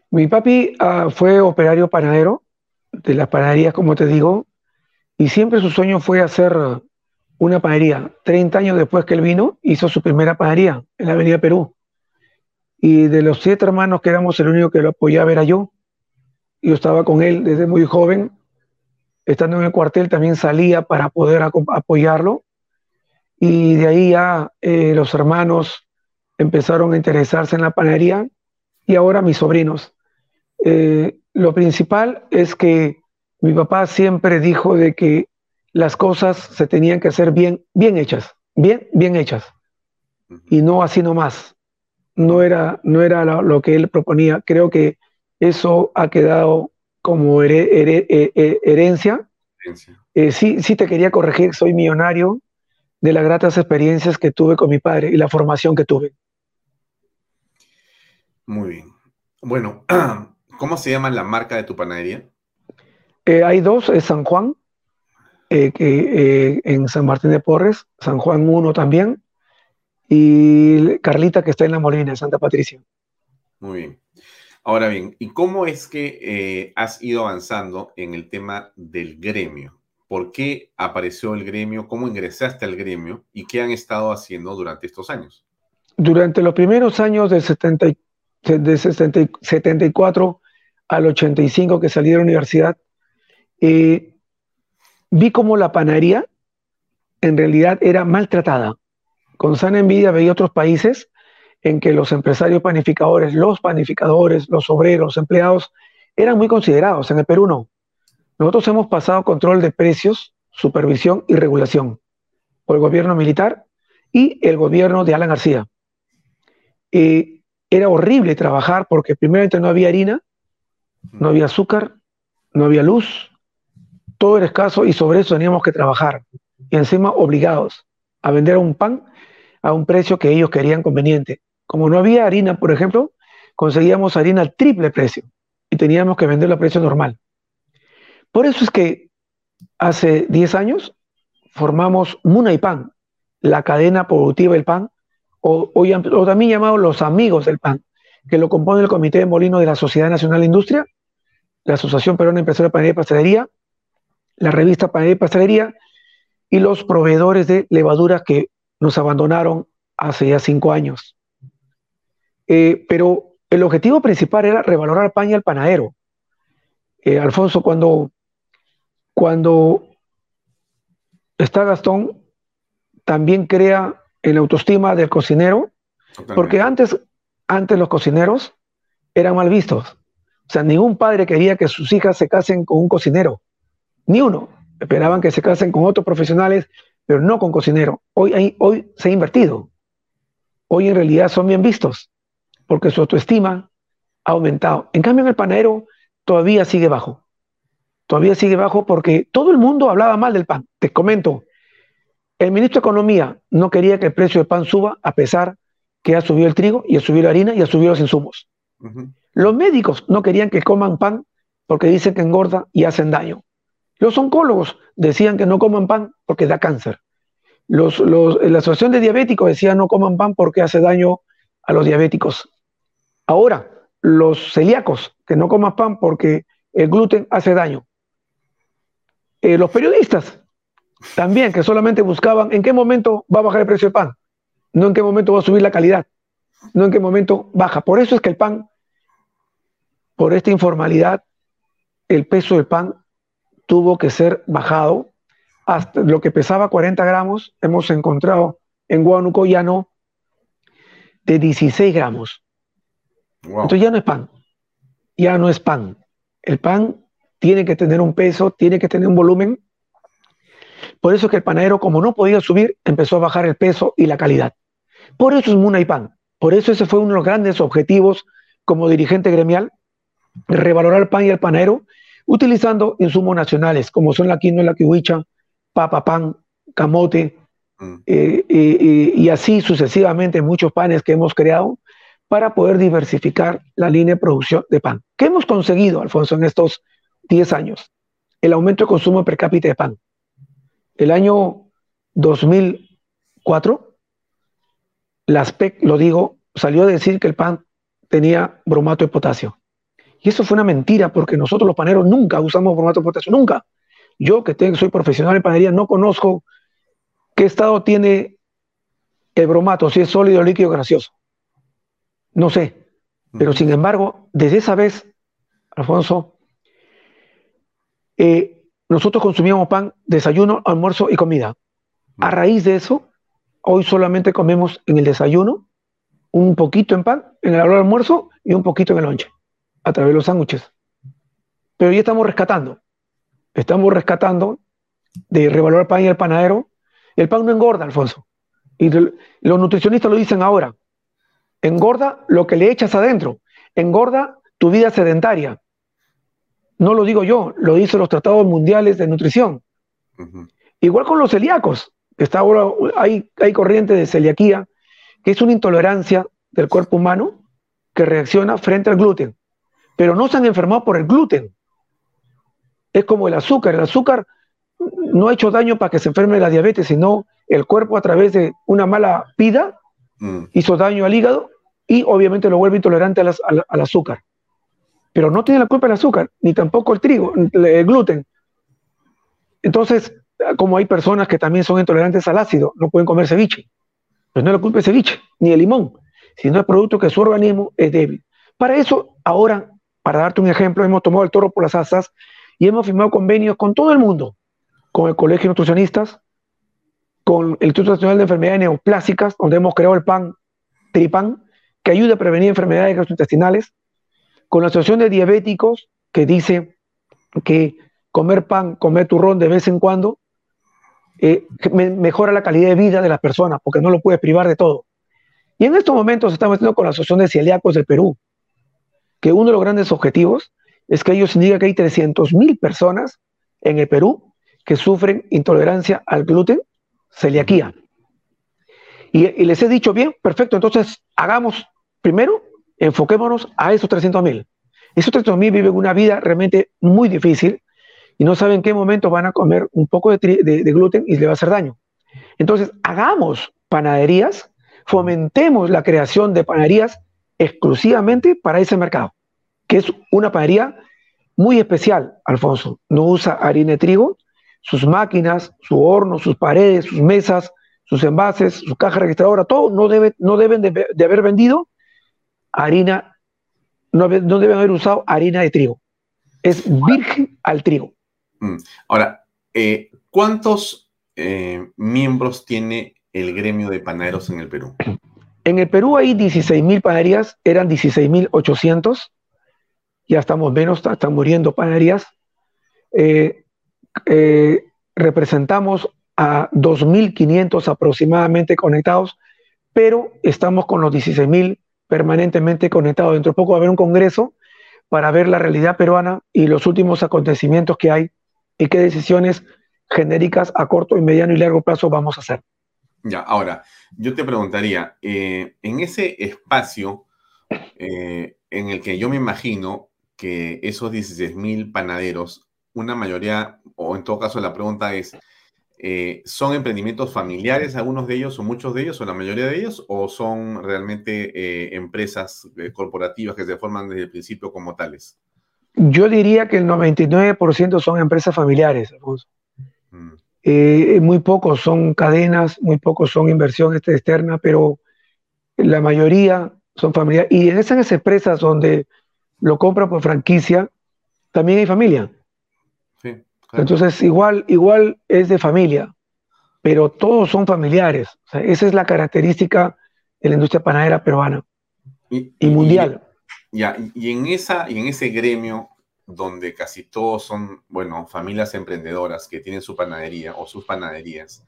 Mi papi ah, fue operario panadero de las panaderías, como te digo, y siempre su sueño fue hacer una panadería. 30 años después que él vino, hizo su primera panadería en la Avenida Perú. Y de los siete hermanos que éramos, el único que lo apoyaba era yo yo estaba con él desde muy joven, estando en el cuartel también salía para poder apoyarlo y de ahí ya eh, los hermanos empezaron a interesarse en la panadería y ahora mis sobrinos. Eh, lo principal es que mi papá siempre dijo de que las cosas se tenían que hacer bien, bien hechas, bien, bien hechas, y no así nomás. No era, no era lo, que él proponía. Creo que eso ha quedado como herencia. Eh, sí, sí te quería corregir, soy millonario de las gratas experiencias que tuve con mi padre y la formación que tuve. Muy bien. Bueno, ¿cómo se llama la marca de tu panadería? Eh, hay dos, es San Juan, eh, eh, en San Martín de Porres, San Juan 1 también, y Carlita que está en la Molina, Santa Patricia. Muy bien. Ahora bien, ¿y cómo es que has ido avanzando en el tema del gremio? ¿Por qué apareció el gremio? ¿Cómo ingresaste al gremio? ¿Y qué han estado haciendo durante estos años? Durante los primeros años del 70, de 74 al 85 que salí de la universidad, eh, vi como la panadería en realidad era maltratada. Con sana envidia veía otros países en que los empresarios panificadores, los panificadores, los obreros, los empleados, eran muy considerados. En el Perú no. Nosotros hemos pasado control de precios, supervisión y regulación por el gobierno militar y el gobierno de Alan García. Eh, era horrible trabajar porque primero no había harina, no había azúcar, no había luz, todo era escaso y sobre eso teníamos que trabajar. Y encima obligados a vender un pan a un precio que ellos querían conveniente. Como no había harina, por ejemplo, conseguíamos harina al triple precio y teníamos que venderlo a precio normal. Por eso es que hace 10 años formamos Muna y Pan, la cadena productiva del pan, o, también llamado los amigos del pan, que lo compone el Comité de Molino de la Sociedad Nacional de Industria, la Asociación Peruana Empresaria de Panadería y Pastelería, la revista Panadería y Pastelería y los proveedores de levaduras que nos abandonaron hace ya cinco años. Eh, pero el objetivo principal era revalorar el pan y al panadero. Eh, Alfonso, cuando, cuando está Gastón, también crea el autoestima del cocinero, porque antes, antes los cocineros eran mal vistos. O sea, ningún padre quería que sus hijas se casen con un cocinero, ni uno. Esperaban que se casen con otros profesionales, pero no con cocinero. Hoy, hoy se ha invertido. Hoy en realidad son bien vistos, porque su autoestima ha aumentado. En cambio, en el panadero todavía sigue bajo. Todavía sigue bajo porque todo el mundo hablaba mal del pan. Te comento, el ministro de Economía no quería que el precio del pan suba a pesar que ha subido el trigo y ha subido la harina y ha subido los insumos. Los médicos no querían que coman pan porque dicen que engorda y hacen daño. Los oncólogos decían que no coman pan porque da cáncer. Los, la Asociación de Diabéticos decía no coman pan porque hace daño a los diabéticos. Ahora, los celíacos, que no coman pan porque el gluten hace daño. Eh, los periodistas también, que solamente buscaban en qué momento va a bajar el precio del pan, no en qué momento va a subir la calidad, no en qué momento baja. Por eso es que el pan, por esta informalidad, el peso del pan tuvo que ser bajado hasta lo que pesaba 40 gramos, hemos encontrado en Guanuco ya no, de 16 gramos. Entonces ya no es pan, ya no es pan. El pan tiene que tener un peso, tiene que tener un volumen por eso es que el panadero, como no podía subir, empezó a bajar el peso y la calidad. Por eso es Muna y Pan. Por eso ese fue uno de los grandes objetivos como dirigente gremial, revalorar el pan y el panadero, utilizando insumos nacionales, como son la quinoa, la kiwicha, papa, pan, camote, mm. eh, eh, eh, y así sucesivamente muchos panes que hemos creado para poder diversificar la línea de producción de pan. ¿Qué hemos conseguido, Alfonso, en estos 10 años? El aumento de consumo per cápita de pan el año 2004, la SPEC, lo digo, salió a decir que el pan tenía bromato de potasio. Y eso fue una mentira porque nosotros los paneros nunca usamos bromato de potasio, nunca. Yo que soy profesional en panería no conozco qué estado tiene el bromato, si es sólido, líquido, gracioso. No sé. Pero sin embargo, desde esa vez, Alfonso, eh, nosotros consumíamos pan, desayuno, almuerzo y comida. A raíz de eso, hoy solamente comemos en el desayuno un poquito en pan, en el almuerzo y un poquito en el lonche, a través de los sándwiches. Pero ya estamos rescatando. Estamos rescatando de revalorar pan y el panadero. El pan no engorda, Alfonso. Y los nutricionistas lo dicen ahora. Engorda lo que le echas adentro. Engorda tu vida sedentaria. No lo digo yo, lo dicen los tratados mundiales de nutrición. Igual con los celíacos. Está ahora, hay, hay corriente de celiaquía, que es una intolerancia del cuerpo humano que reacciona frente al gluten. Pero no se han enfermado por el gluten. Es como el azúcar. El azúcar no ha hecho daño para que se enferme la diabetes, sino el cuerpo a través de una mala vida mm. hizo daño al hígado y obviamente lo vuelve intolerante al, azúcar. Pero no tiene la culpa el azúcar, ni tampoco el trigo, el gluten. Entonces, como hay personas que también son intolerantes al ácido, no pueden comer ceviche. Pero no es la culpa del ceviche, ni el limón, sino el producto que su organismo es débil. Para eso, ahora, para darte un ejemplo, hemos tomado el toro por las asas y hemos firmado convenios con todo el mundo, con el Colegio de Nutricionistas, con el Instituto Nacional de Enfermedades Neoplásicas, donde hemos creado el PAN Tripan, que ayuda a prevenir enfermedades gastrointestinales, con la Asociación de Diabéticos, que dice que comer pan, comer turrón de vez en cuando, eh, mejora la calidad de vida de las personas, porque no lo puedes privar de todo. Y en estos momentos estamos haciendo con la Asociación de Celíacos del Perú, que uno de los grandes objetivos es que ellos indican que hay 300.000 personas en el Perú que sufren intolerancia al gluten, celiaquía. Y, les he dicho, bien, perfecto, entonces hagamos, primero, enfoquémonos a esos 300.000. Esos 300.000 viven una vida realmente muy difícil y no saben en qué momento van a comer un poco de, de gluten y le va a hacer daño. Entonces, hagamos panaderías, fomentemos la creación de panaderías exclusivamente para ese mercado que es una panadería muy especial, Alfonso. No usa harina de trigo, sus máquinas, su horno, sus paredes, sus mesas, sus envases, su caja registradora, todo no, debe, no deben de, haber vendido harina, no, deben haber usado harina de trigo. Es virgen al trigo. Mm. Ahora, eh, ¿cuántos eh, miembros tiene el gremio de panaderos en el Perú? En el Perú hay 16.000 panaderías, eran 16.800 ya estamos menos, están muriendo panaderías. Eh, eh, representamos a 2.500 aproximadamente conectados, pero estamos con los 16.000 permanentemente conectados. Dentro de poco va a haber un congreso para ver la realidad peruana y los últimos acontecimientos que hay y qué decisiones genéricas a corto y mediano y largo plazo vamos a hacer. Ya, ahora, yo te preguntaría, eh, en ese espacio en el que yo me imagino que esos 16.000 panaderos, una mayoría, o en todo caso la pregunta es, eh, ¿son emprendimientos familiares algunos de ellos o muchos de ellos o la mayoría de ellos o son realmente eh, empresas eh, corporativas que se forman desde el principio como tales? Yo diría que el 99% son empresas familiares, mm. muy pocos son cadenas, muy pocos son inversión este, externa, pero la mayoría son familiares. Y en esas empresas donde lo compra por franquicia, también hay familia. Entonces, igual, igual es de familia, pero todos son familiares. esa es la característica de la industria panadera peruana y, mundial. Y, y, en esa, y en ese gremio donde casi todos son, bueno, familias emprendedoras que tienen su panadería o sus panaderías,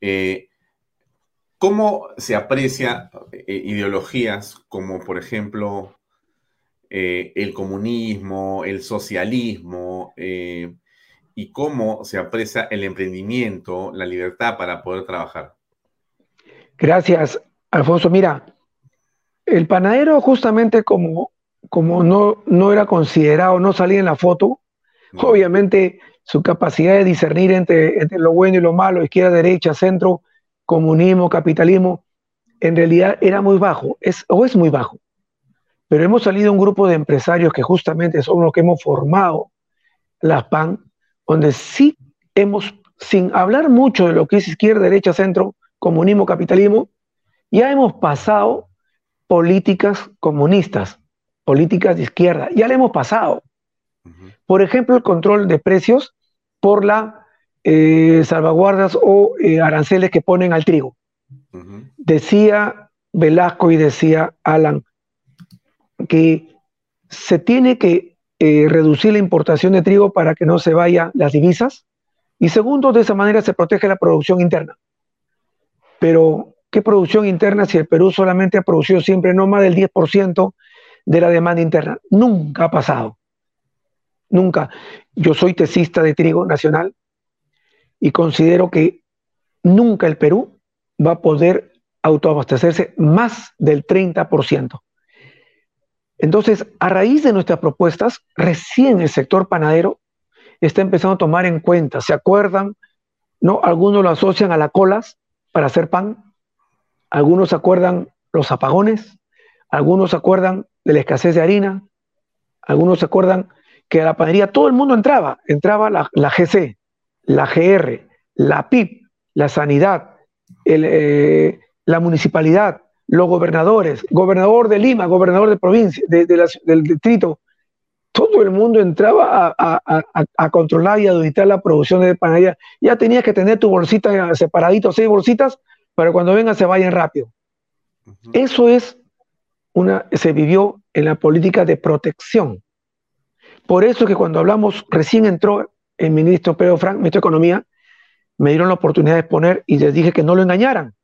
eh, ¿cómo se aprecia eh, ideologías como, por ejemplo, eh, el comunismo, el socialismo eh, y cómo se aprecia el emprendimiento, la libertad para poder trabajar. Gracias, Alfonso. Mira, el panadero justamente como, como no, no era considerado, no salía en la foto, obviamente su capacidad de discernir entre, entre, lo bueno y lo malo, izquierda, derecha, centro, comunismo, capitalismo, en realidad era muy bajo, es, o es muy bajo pero hemos salido un grupo de empresarios que justamente son los que hemos formado las PAN, donde sí hemos, sin hablar mucho de lo que es izquierda, derecha, centro, comunismo, capitalismo, ya hemos pasado políticas comunistas, políticas de izquierda, ya le hemos pasado. Por ejemplo, el control de precios por las eh, salvaguardas o eh, aranceles que ponen al trigo. Decía Velasco y decía Alan que se tiene que eh, reducir la importación de trigo para que no se vayan las divisas. Y segundo, de esa manera se protege la producción interna. Pero, ¿qué producción interna si el Perú solamente ha producido siempre no más del 10% de la demanda interna? Nunca ha pasado. Nunca. Yo soy tesista de trigo nacional y considero que nunca el Perú va a poder autoabastecerse más del 30%. Entonces, a raíz de nuestras propuestas, recién el sector panadero está empezando a tomar en cuenta, ¿se acuerdan? ¿No? Algunos lo asocian a las colas para hacer pan, algunos se acuerdan los apagones, algunos se acuerdan de la escasez de harina, algunos se acuerdan que a la panadería todo el mundo entraba, entraba la, GC, la GR, la PIP, la sanidad, eh, la municipalidad, los gobernadores, gobernador de Lima, gobernador de provincia, del distrito, todo el mundo entraba a, controlar y auditar la producción de panadería. Ya tenías que tener tu bolsita separadito, seis bolsitas, para cuando vengan se vayan rápido. Eso es una, se vivió en la política de protección. Por eso que cuando hablamos, recién entró el ministro Pedro Frank, ministro de Economía, me dieron la oportunidad de exponer y les dije que no lo engañaran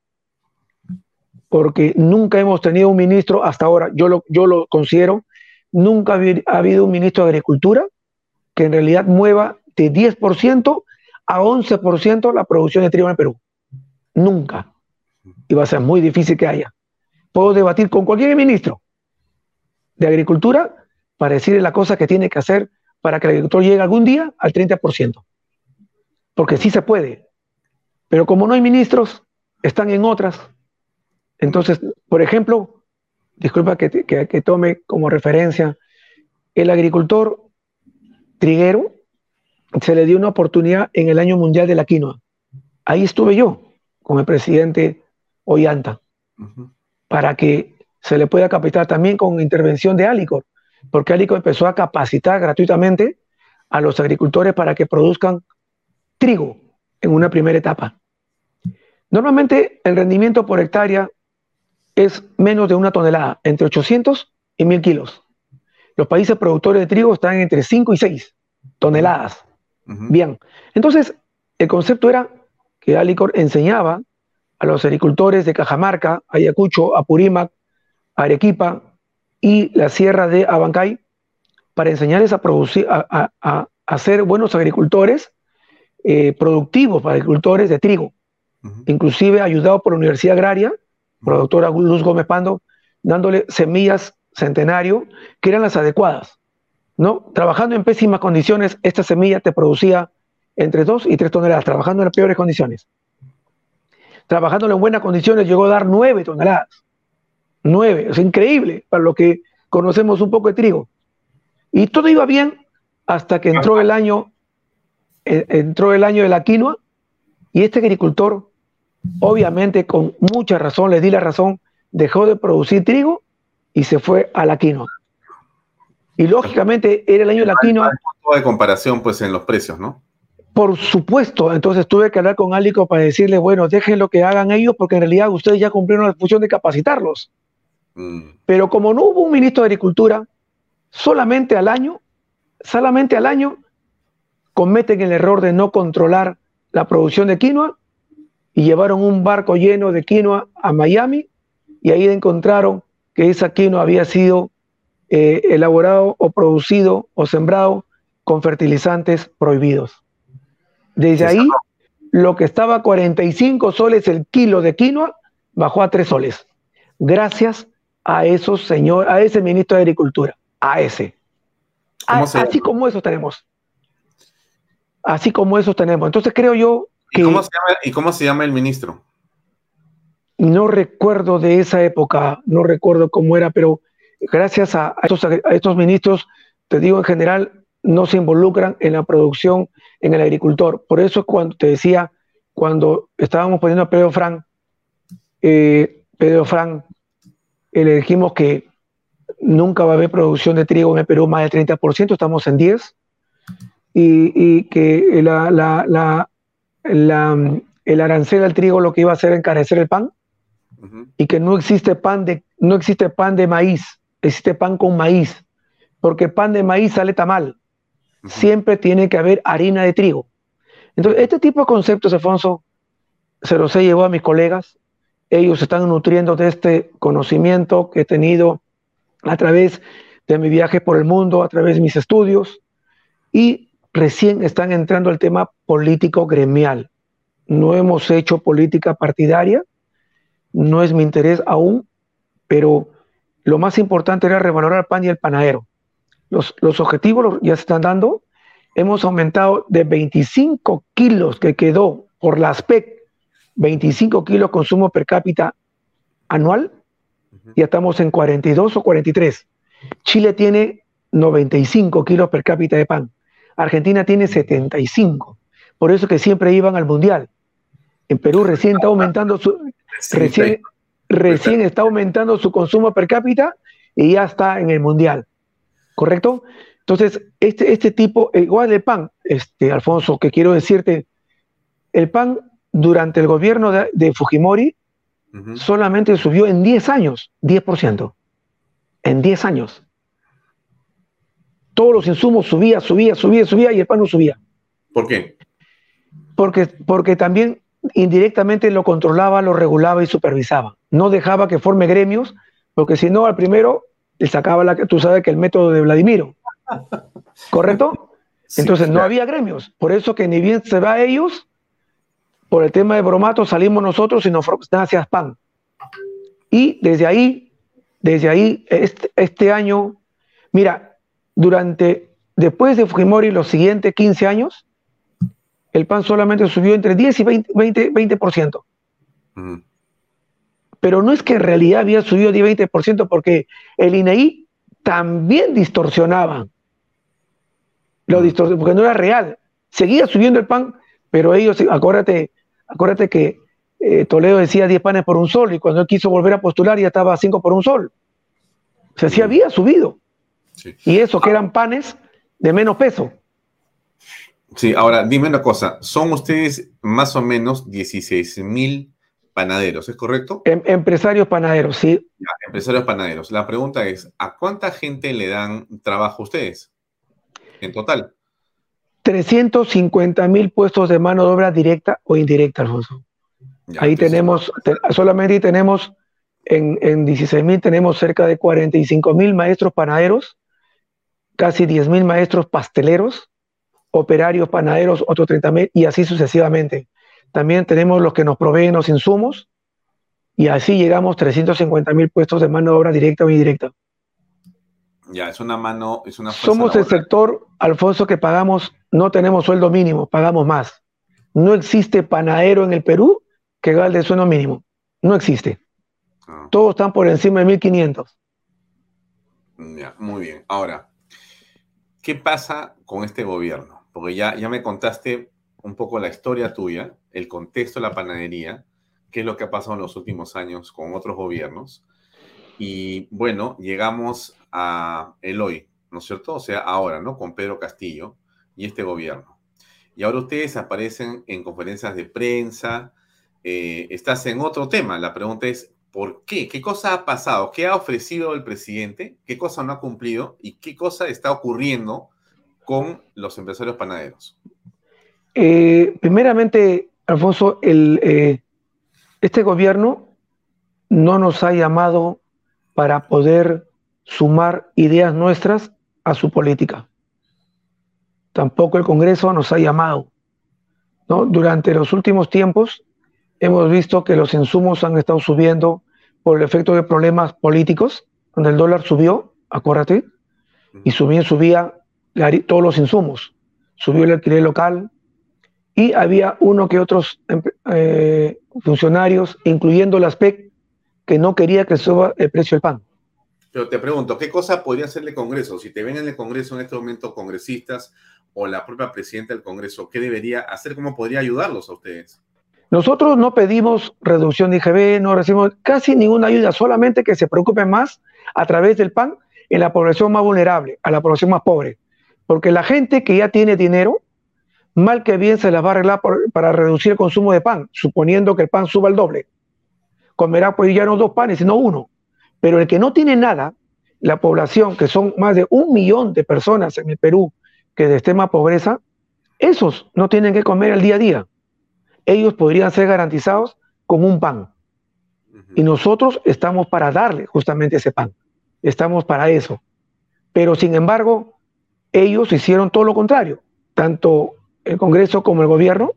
porque nunca hemos tenido un ministro hasta ahora, yo lo, yo lo considero, nunca ha habido un ministro de Agricultura que en realidad mueva de 10% a 11% la producción de trigo en el Perú. Nunca. Y va a ser muy difícil que haya. Puedo debatir con cualquier ministro de Agricultura para decirle la cosa que tiene que hacer para que el agricultor llegue algún día al 30%. Porque sí se puede. Pero como no hay ministros, están en otras entonces, por ejemplo, disculpa que, tome como referencia, el agricultor triguero se le dio una oportunidad en el año mundial de la quinoa. Ahí estuve yo con el presidente Ollanta para que se le pueda capacitar también con intervención de Alicor, porque Alicor empezó a capacitar gratuitamente a los agricultores para que produzcan trigo en una primera etapa. Normalmente el rendimiento por hectárea es menos de una tonelada, entre 800 y 1000 kilos. Los países productores de trigo están entre 5 y 6 toneladas. Bien, entonces el concepto era que Alicor enseñaba a los agricultores de Cajamarca, Ayacucho, Apurímac, Arequipa y la sierra de Abancay para enseñarles a producir, a, ser buenos agricultores, eh, productivos para agricultores de trigo, inclusive ayudado por la Universidad Agraria doctora Luz Gómez Pando, dándole semillas centenario que eran las adecuadas. ¿no? Trabajando en pésimas condiciones, esta semilla te producía entre 2 y 3 toneladas, trabajando en las peores condiciones. Trabajando en buenas condiciones llegó a dar 9 toneladas. 9, es increíble para lo que conocemos un poco de trigo. Y todo iba bien hasta que entró el año, eh, entró el año de la quinoa y este agricultor obviamente con mucha razón, le di la razón, dejó de producir trigo y se fue a la quinoa. Y lógicamente era el año de la quinoa. punto de comparación pues en los precios, ¿no? Por supuesto, entonces tuve que hablar con Alico para decirle, bueno, dejen lo que hagan ellos porque en realidad ustedes ya cumplieron la función de capacitarlos. Mm. Pero como no hubo un ministro de Agricultura, solamente al año, solamente al año cometen el error de no controlar la producción de quinoa y llevaron un barco lleno de quinoa a Miami y ahí encontraron que esa quinoa había sido eh, elaborado o producido o sembrado con fertilizantes prohibidos. Desde ahí, lo que estaba a 45 soles el kilo de quinoa bajó a 3 soles. Gracias a esos señor, a ese ministro de Agricultura, a ese. así como eso tenemos. Así como eso tenemos. Entonces creo yo ¿Y, cómo se llama, el ministro? No recuerdo de esa época, no recuerdo cómo era, pero gracias a, estos, ministros, te digo en general, no se involucran en la producción en el agricultor. Por eso cuando te decía, cuando estábamos poniendo a Pedro Fran, eh, Pedro Fran, eh, le dijimos que nunca va a haber producción de trigo en el Perú más del 30%, estamos en 10%, y, que la, la, el arancel al trigo lo que iba a hacer encarecer el pan, y que no existe pan de no existe pan de maíz, existe pan con maíz, porque pan de maíz sale tamal. Siempre tiene que haber harina de trigo. Entonces, este tipo de conceptos, Alfonso, se los he llevado a mis colegas. Ellos están nutriendo de este conocimiento que he tenido a través de mi viaje por el mundo, a través de mis estudios, y recién están entrando al tema político gremial. No hemos hecho política partidaria, no es mi interés aún, pero lo más importante era revalorar el pan y el panadero. Los, los objetivos ya se están dando. Hemos aumentado de 25 kilos que quedó por la ASPEC, 25 kilos consumo per cápita anual, ya estamos en 42 o 43. Chile tiene 95 kilos per cápita de pan. Argentina tiene 75. Por eso que siempre iban al mundial. En Perú recién está aumentando su, recién, recién está aumentando su consumo per cápita y ya está en el mundial. ¿Correcto? Entonces, este, este tipo, igual el pan, este, Alfonso, que quiero decirte, el pan durante el gobierno de, Fujimori solamente subió en 10 años, 10%. En 10 años. Todos los insumos subía, subía, subía, subía y el pan no subía. ¿Por qué? Porque, porque también indirectamente lo controlaba, lo regulaba y supervisaba. No dejaba que forme gremios, porque si no, al primero le sacaba la que tú sabes que el método de Vladimiro. ¿Correcto? Entonces no había gremios. Por eso que ni bien se va a ellos, por el tema de bromato salimos nosotros y nos hacia spam. Y desde ahí, desde ahí, este, este, año, mira, durante, después de Fujimori, los siguientes 15 años, el pan solamente subió entre 10 y 20%. 20%. Pero no es que en realidad había subido 10 20% porque el INEI también distorsionaba. Lo porque no era real. Seguía subiendo el pan, pero ellos, acuérdate, acuérdate que eh, Toledo decía 10 panes por un sol y cuando él quiso volver a postular ya estaba 5 por un sol. O sea, sí había subido. Y eso que eran panes de menos peso. Sí, ahora dime una cosa, son ustedes más o menos 16 mil panaderos, ¿es correcto? Em, empresarios panaderos, sí. empresarios panaderos. La pregunta es, ¿a cuánta gente le dan trabajo a ustedes en total? 350 mil puestos de mano de obra directa o indirecta, Alfonso. Ahí tenemos, solamente tenemos, en, en 16 mil tenemos cerca de 45 mil maestros panaderos, casi 10 mil maestros pasteleros, operarios, panaderos, otros 30 mil y así sucesivamente. También tenemos los que nos proveen los insumos y así llegamos a 350 mil puestos de mano de obra directa o indirecta. Ya, es una mano, es una Somos el sector, Alfonso, que pagamos, no tenemos sueldo mínimo, pagamos más. No existe panadero en el Perú que gane el sueldo mínimo. No existe. Ah. Todos están por encima de 1500. Ya, muy bien. Ahora, ¿qué pasa con este gobierno? porque ya, ya me contaste un poco la historia tuya, el contexto de la panadería, qué es lo que ha pasado en los últimos años con otros gobiernos. Y bueno, llegamos a el hoy, ¿no es cierto? O sea, ahora, ¿no? Con Pedro Castillo y este gobierno. Y ahora ustedes aparecen en conferencias de prensa, eh, estás en otro tema. La pregunta es, ¿por qué? ¿Qué cosa ha pasado? ¿Qué ha ofrecido el presidente? ¿Qué cosa no ha cumplido? ¿Y qué cosa está ocurriendo con los empresarios panaderos? Eh, primeramente, Alfonso, eh, este gobierno no nos ha llamado para poder sumar ideas nuestras a su política. Tampoco el Congreso nos ha llamado. Durante los últimos tiempos hemos visto que los insumos han estado subiendo por el efecto de problemas políticos, donde el dólar subió, acuérdate, y subía, subía todos los insumos. Subió el alquiler local y había uno que otros eh, funcionarios, incluyendo la SPEC, que no quería que suba el precio del pan. Pero te pregunto, ¿qué cosa podría hacer el Congreso? Si te ven en el Congreso en este momento congresistas o la propia presidenta del Congreso, ¿qué debería hacer? ¿Cómo podría ayudarlos a ustedes? Nosotros no pedimos reducción de IGB, no recibimos casi ninguna ayuda, solamente que se preocupen más a través del PAN en la población más vulnerable, a la población más pobre. Porque la gente que ya tiene dinero, mal que bien se las va a arreglar para reducir el consumo de pan, suponiendo que el pan suba el doble. comerá pues ya no dos panes, sino uno. Pero el que no tiene nada, la población, que son más de un millón de personas en el Perú que de extrema pobreza, esos no tienen que comer el día a día. Ellos podrían ser garantizados con un pan. Y nosotros estamos para darle justamente ese pan. Estamos para eso. Pero sin embargo, ellos hicieron todo lo contrario. Tanto el Congreso como el gobierno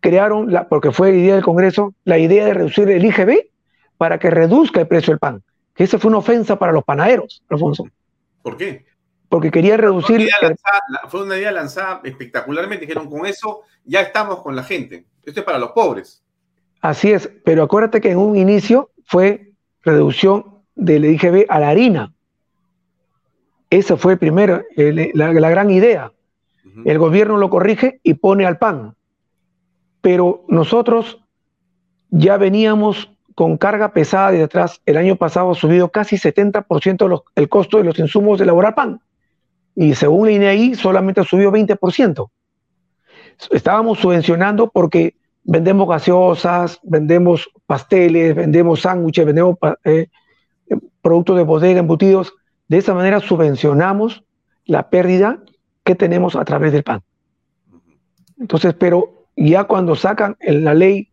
crearon, la, porque fue la idea del Congreso, la idea de reducir el IGB para que reduzca el precio del pan. Que esa fue una ofensa para los panaderos, Alfonso. ¿Por qué? Porque quería reducir... Fue una idea lanzada espectacularmente. Dijeron, con eso ya estamos con la gente. Esto es para los pobres. Así es, pero acuérdate que en un inicio fue reducción del IGB a la harina. Esa fue primero la, gran idea. El gobierno lo corrige y pone al pan. Pero nosotros ya veníamos con carga pesada de atrás. El año pasado ha subido casi 70% el costo de los insumos de elaborar pan. Y según la INEI, solamente ha subido 20%. Estábamos subvencionando porque vendemos gaseosas, vendemos pasteles, vendemos sándwiches, vendemos eh, productos de bodega, embutidos. De esa manera subvencionamos la pérdida que tenemos a través del pan. Entonces, pero ya cuando sacan la ley,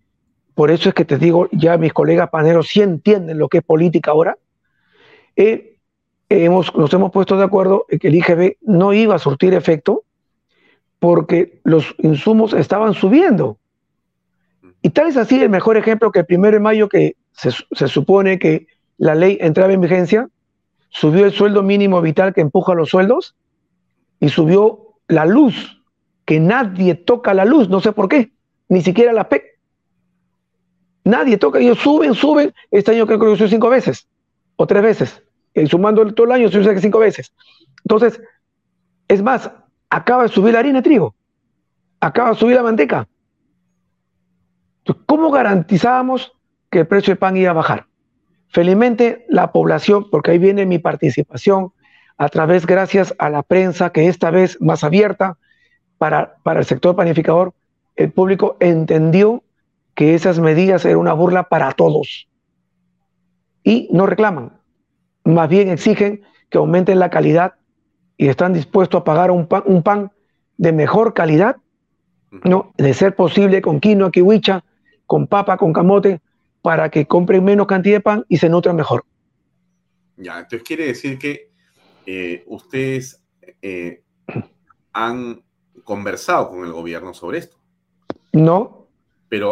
por eso es que te digo, ya mis colegas paneros sí entienden lo que es política ahora, eh, hemos, nos hemos puesto de acuerdo en que el IGB no iba a surtir efecto porque los insumos estaban subiendo. Y tal es así el mejor ejemplo que el primero de mayo que se, se supone que la ley entraba en vigencia, subió el sueldo mínimo vital que empuja los sueldos y subió la luz, que nadie toca la luz, no sé por qué, ni siquiera la PEC. Nadie toca, ellos suben, suben. Este año creo que subió cinco veces o tres veces. Y sumando todo el año subió cinco veces. Entonces, es más, acaba de subir la harina de trigo, acaba de subir la manteca. ¿Cómo garantizábamos que el precio del pan iba a bajar? Felizmente la población, porque ahí viene mi participación, a través, gracias a la prensa, que esta vez más abierta para, para el sector panificador, el público entendió que esas medidas eran una burla para todos. Y no reclaman, más bien exigen que aumenten la calidad y están dispuestos a pagar un pan, un pan de mejor calidad, ¿no? de ser posible con quinoa, kiwicha, con papa, con camote, para que compren menos cantidad de pan y se nutran mejor. Ya, entonces quiere decir que eh, ustedes eh, han conversado con el gobierno sobre esto. No. Pero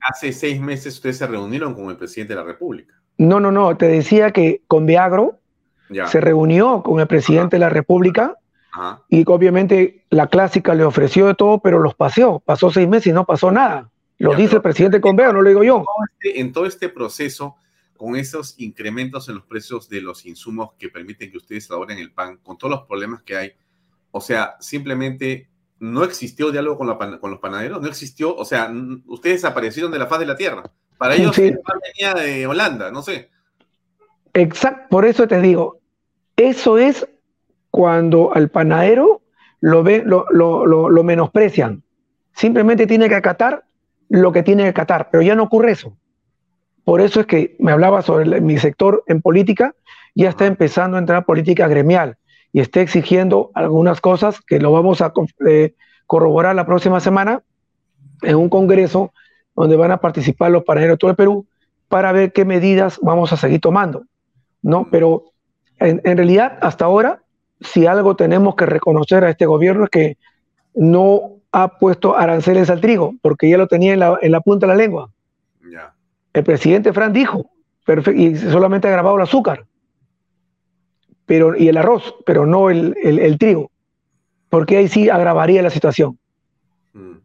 hace, seis meses ustedes se reunieron con el presidente de la República. No, no, no. Te decía que con Viagro se reunió con el presidente de la República y obviamente la clásica le ofreció de todo, pero los paseó. Pasó seis meses y no pasó nada. Lo dice el presidente Conveo, no lo digo yo. Este, en todo este proceso, con esos incrementos en los precios de los insumos que permiten que ustedes elaboren el pan, con todos los problemas que hay, o sea, simplemente no existió diálogo con, con los panaderos, no existió, o sea, ustedes desaparecieron de la faz de la tierra. Para ellos el pan venía de Holanda, no sé. Exacto, por eso te digo, eso es cuando al panadero lo, ve, lo, lo, lo menosprecian. Simplemente tiene que acatar lo que tiene que catar, pero ya no ocurre eso. Por eso es que me hablaba sobre mi sector en política, ya está empezando a entrar política gremial y está exigiendo algunas cosas que lo vamos a eh, corroborar la próxima semana en un congreso donde van a participar los panaderos de todo el Perú para ver qué medidas vamos a seguir tomando. ¿no? Pero en, en realidad, hasta ahora, si algo tenemos que reconocer a este gobierno es que no ha puesto aranceles al trigo, porque ya lo tenía en la, punta de la lengua. El presidente Fran dijo, y solamente ha grabado el azúcar pero, y el arroz, pero no el, trigo, porque ahí sí agravaría la situación. Mm.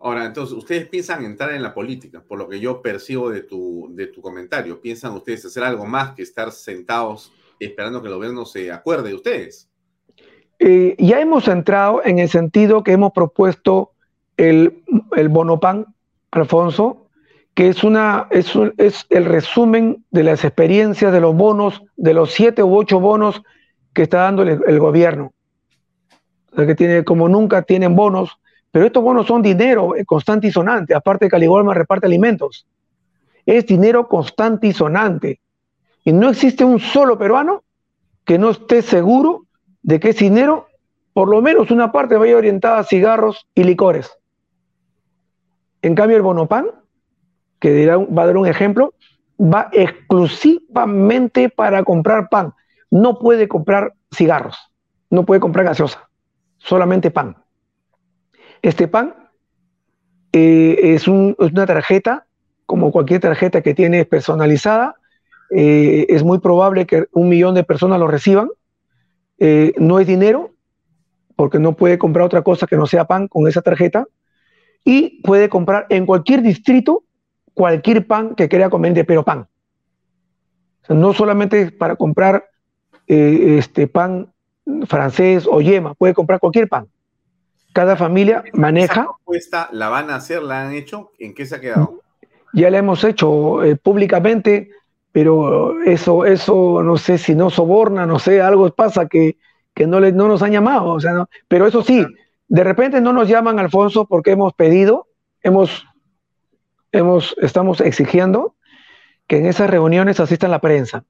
Ahora, entonces, ustedes piensan entrar en la política, por lo que yo percibo de tu, de tu comentario. ¿Piensan ustedes hacer algo más que estar sentados esperando que el gobierno se acuerde de ustedes? Eh, ya hemos entrado en el sentido que hemos propuesto el, el bonopan, Alfonso, que es, una, es, es, el resumen de las experiencias de los bonos, de los siete u ocho bonos que está dando el, gobierno. O sea, que tiene, como nunca tienen bonos, pero estos bonos son dinero constante y sonante, aparte que Caligolma reparte alimentos. es dinero constante y sonante. Y no existe un solo peruano que no esté seguro de que ese dinero, por lo menos una parte, vaya orientada a cigarros y licores. En cambio, el Bonopan, que va a dar un ejemplo, va exclusivamente para comprar pan. No puede comprar cigarros, no puede comprar gaseosa, solamente pan. Este pan eh, es, una tarjeta, como cualquier tarjeta que tiene personalizada. Eh, es muy probable que un millón de personas lo reciban. Eh, no es dinero, porque no puede comprar otra cosa que no sea pan con esa tarjeta. Y puede comprar en cualquier distrito cualquier pan que quiera comer, pero pan. no solamente para comprar este pan francés o yema, puede comprar cualquier pan cada familia maneja. ¿Esa propuesta la van a hacer? ¿La han hecho? ¿En qué se ha quedado? Ya la hemos hecho eh, públicamente, pero eso, eso no sé si no soborna, no sé, algo pasa que, no, le, no nos han llamado. O sea, pero eso sí, de repente no nos llaman, Alfonso, porque hemos pedido, hemos, hemos, estamos exigiendo que en esas reuniones asistan la prensa.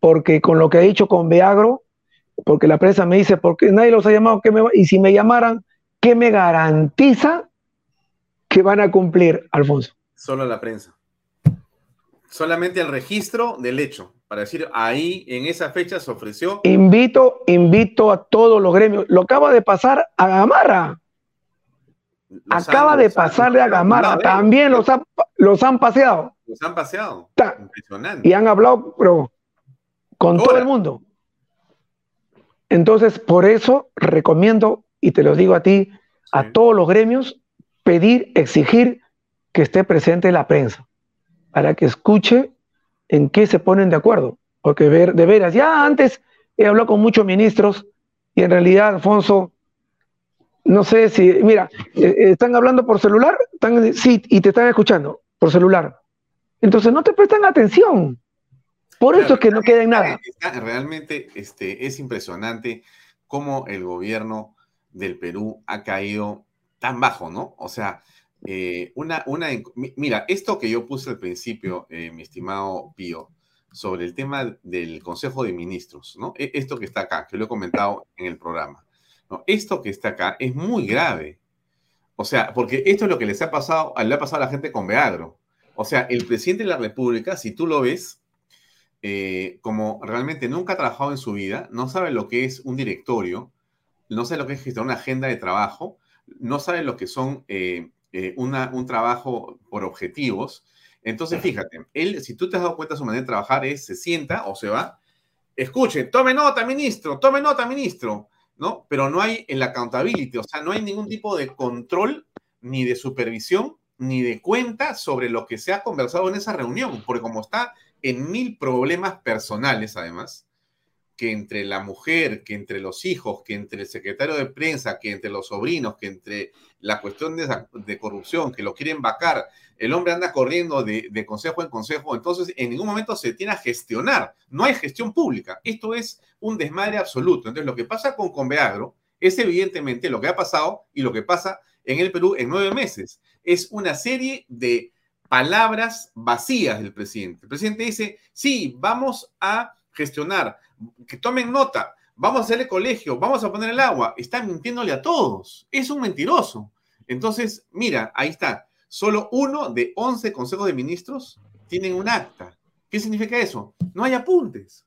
Porque con lo que ha dicho con Beagro, porque la prensa me dice, porque nadie los ha llamado, me y si me llamaran, ¿qué me garantiza que van a cumplir, Alfonso? Solo la prensa. Solamente el registro del hecho, para decir, ahí en esa fecha se ofreció. Invito, invito a todos los gremios. Lo acaba de pasar a Gamarra. acaba de pasarle a Gamarra. También los, los han paseado. Los han paseado. Impresionante. Y han hablado, pero con todo el mundo. Entonces, por eso recomiendo, y te lo digo a ti, a todos los gremios, pedir, exigir que esté presente la prensa, para que escuche en qué se ponen de acuerdo. Porque ver, de veras, ya antes he hablado con muchos ministros y en realidad, Alfonso, no sé si, mira, eh, eh, están hablando por celular, están, sí, y te están escuchando por celular. Entonces no te prestan atención. Por eso es que no queda en nada. Realmente este, es impresionante cómo el gobierno del Perú ha caído tan bajo, ¿no? O sea, eh, una, una, mira, esto que yo puse al principio, eh, mi estimado Pío, sobre el tema del Consejo de Ministros, ¿no? E, esto que está acá, que lo he comentado en el programa, ¿no? Esto que está acá es muy grave. O sea, porque esto es lo que les ha pasado, le ha pasado a la gente con Beagro. O sea, el presidente de la República, si tú lo ves, eh, como realmente nunca ha trabajado en su vida, no sabe lo que es un directorio, no sabe lo que es gestionar una agenda de trabajo, no sabe lo que son eh, un trabajo por objetivos. Entonces, fíjate, él, si tú te has dado cuenta, su manera de trabajar es se sienta o se va, escuche, tome nota, ministro, tome nota, ministro, ¿no? Pero no hay el accountability, o sea, no hay ningún tipo de control ni de supervisión ni de cuenta sobre lo que se ha conversado en esa reunión, porque como está en mil problemas personales, además, que entre la mujer, que entre los hijos, que entre el secretario de prensa, que entre los sobrinos, que entre la cuestión de, corrupción, que lo quieren vacar, el hombre anda corriendo de, de, consejo en consejo, entonces en ningún momento se tiene a gestionar, no hay gestión pública, esto es un desmadre absoluto. Entonces lo que pasa con Conveagro es evidentemente lo que ha pasado y lo que pasa en el Perú en nueve meses. Es una serie de palabras vacías del presidente. El presidente dice, sí, vamos a gestionar, que tomen nota, vamos a hacerle colegio, vamos a poner el agua. Está mintiéndole a todos. Es un mentiroso. Entonces, mira, ahí está. Solo uno de 11 consejos de ministros tienen un acta. ¿Qué significa eso? No hay apuntes.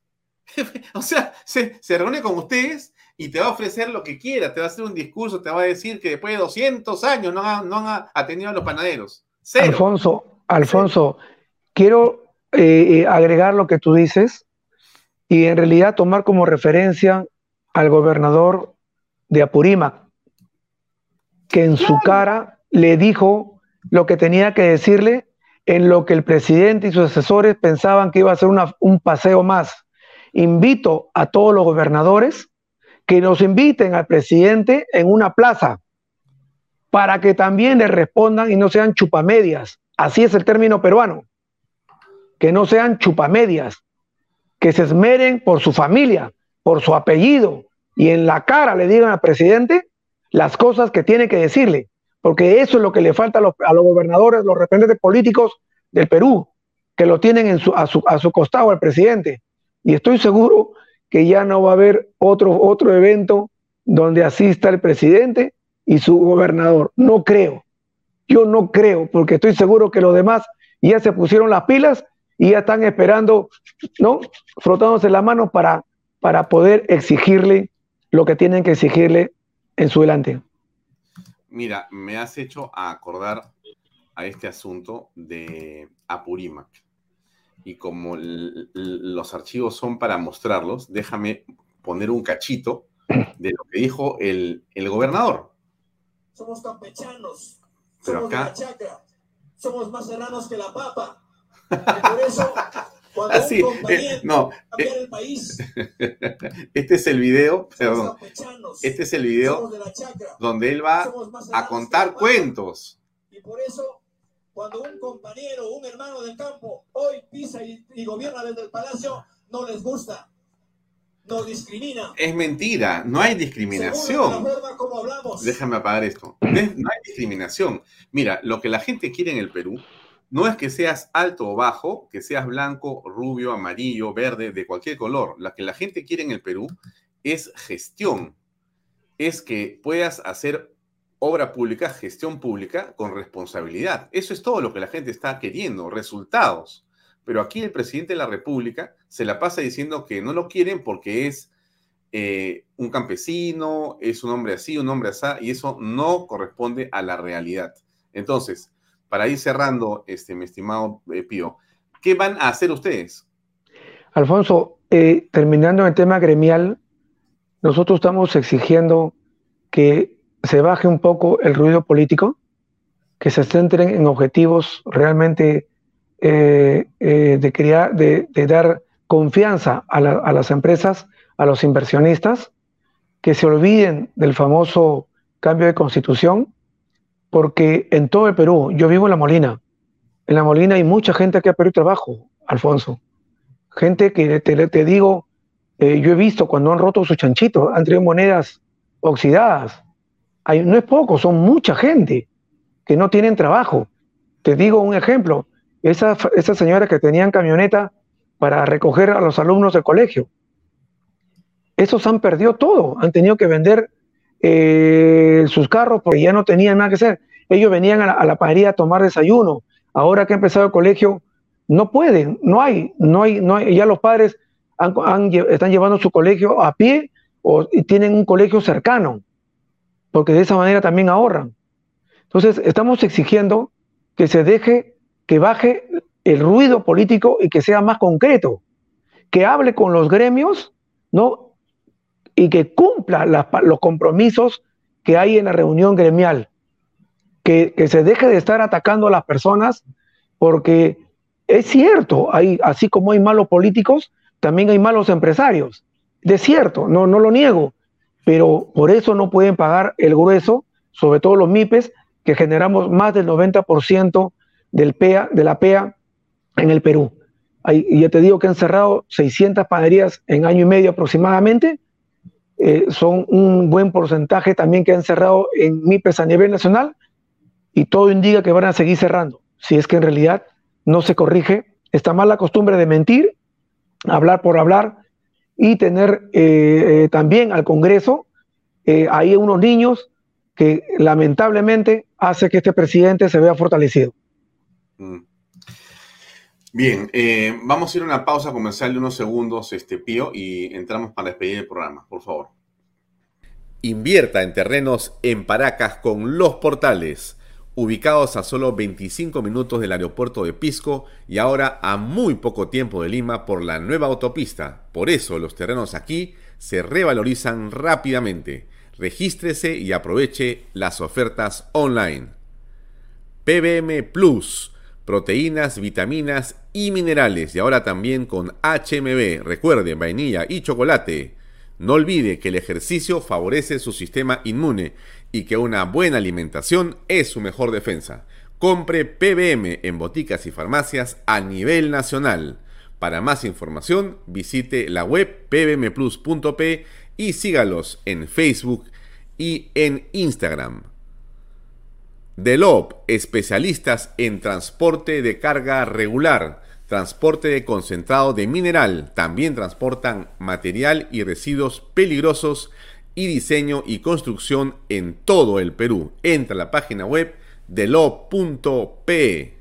o sea, se, reúne con ustedes y te va a ofrecer lo que quiera, te va a hacer un discurso, te va a decir que después de 200 años no, han atendido a los panaderos. Alfonso, Alfonso, quiero eh, eh, agregar lo que tú dices y en realidad tomar como referencia al gobernador de Apurímac, que en su cara le dijo lo que tenía que decirle en lo que el presidente y sus asesores pensaban que iba a ser un paseo más. Invito a todos los gobernadores que nos inviten al presidente en una plaza para que también le respondan y no sean chupamedias. Así es el término peruano. Que no sean chupamedias, que se esmeren por su familia, por su apellido y en la cara le digan al presidente las cosas que tiene que decirle, porque eso es lo que le falta a los, gobernadores, los representantes políticos, del Perú, que lo tienen a, su, a su costado al presidente. Y estoy seguro que ya no va a haber otro, otro evento donde asista el presidente y su gobernador. No creo. Yo no creo, porque estoy seguro que los demás ya se pusieron las pilas y ya están esperando, ¿no? Frotándose las manos para, para poder exigirle lo que tienen que exigirle en su delante. Mira, me has hecho acordar a este asunto de Apurímac. Y como los archivos son para mostrarlos, déjame poner un cachito de lo que dijo el, el gobernador. Somos campechanos, somos de la chacra, somos más serranos que la papa. Y por eso, cuando Así, un eh, no, eh, el país, este es el video, perdón, este es el video donde él va a contar cuentos. Y por eso, cuando un compañero, un hermano del campo, hoy pisa y, y gobierna desde el palacio, no les gusta nos discrimina. Es mentira, no hay discriminación. Déjame apagar esto. No hay discriminación. Mira, lo que la gente quiere en el Perú no es que seas alto o bajo, que seas blanco, rubio, amarillo, verde, de cualquier color. Lo que la gente quiere en el Perú es gestión. Es que puedas hacer obra pública, gestión pública con responsabilidad. Eso es todo lo que la gente está queriendo, resultados. Pero aquí el presidente de la República se la pasa diciendo que no lo quieren porque es eh, un campesino, es un hombre así, un hombre así, y eso no corresponde a la realidad. Entonces, para ir cerrando, este, mi estimado eh, Pío, ¿qué van a hacer ustedes? Alfonso, eh, terminando el tema gremial, nosotros estamos exigiendo que se baje un poco el ruido político, que se centren en objetivos realmente eh, eh, de, crear, de, dar confianza a, las empresas, a los inversionistas, que se olviden del famoso cambio de constitución, porque en todo el Perú, yo vivo en La Molina, en La Molina hay mucha gente que ha perdido trabajo, Alfonso. Gente que te, digo, eh, yo he visto cuando han roto sus chanchitos, han traído monedas oxidadas. No es poco, son mucha gente que no tienen trabajo. Te digo un ejemplo, esa, esa señora que tenían camioneta para recoger a los alumnos del colegio. Esos han perdido todo, han tenido que vender eh, sus carros porque ya no tenían nada que hacer. Ellos venían a la, a a tomar desayuno. Ahora que ha empezado el colegio, no pueden, no hay, no hay, no hay. Ya los padres están llevando su colegio a pie o tienen un colegio cercano, porque de esa manera también ahorran. Entonces, estamos exigiendo que se deje que baje el ruido político y que sea más concreto, que hable con los gremios, ¿no? Y que cumpla los compromisos que hay en la reunión gremial, que, se deje de estar atacando a las personas, porque es cierto, hay, así como hay malos políticos, también hay malos empresarios. De cierto, no, no lo niego, pero por eso no pueden pagar el grueso, sobre todo los MIPES, que generamos más del 90% del PEA, de la PEA en el Perú. y ya te digo que han cerrado 600 panaderías en año y medio aproximadamente. Eh, son un buen porcentaje también que han cerrado en MIPES a nivel nacional y todo indica que van a seguir cerrando. Si es que en realidad no se corrige esta mala costumbre de mentir, hablar por hablar y tener eh, eh, también al Congreso ahí unos niños que lamentablemente hace que este presidente se vea fortalecido. Mm. Bien, eh, vamos a ir a una pausa comercial de unos segundos, este Pío, y entramos para despedir el programa, por favor. Invierta en terrenos en Paracas con Los Portales, ubicados a solo 25 minutos del aeropuerto de Pisco y ahora a muy poco tiempo de Lima por la nueva autopista. Por eso los terrenos aquí se revalorizan rápidamente. Regístrese y aproveche las ofertas online. PBM Plus proteínas, vitaminas y minerales. Y ahora también con HMB. Recuerde, vainilla y chocolate. No olvide que el ejercicio favorece su sistema inmune y que una buena alimentación es su mejor defensa. Compre PBM en boticas y farmacias a nivel nacional. Para más información, visite la web pbmplus.p y sígalos en Facebook y en Instagram. Delop, especialistas en transporte de carga regular, transporte de concentrado de mineral, también transportan material y residuos peligrosos y diseño y construcción en todo el Perú. Entra a la página web delop.pe.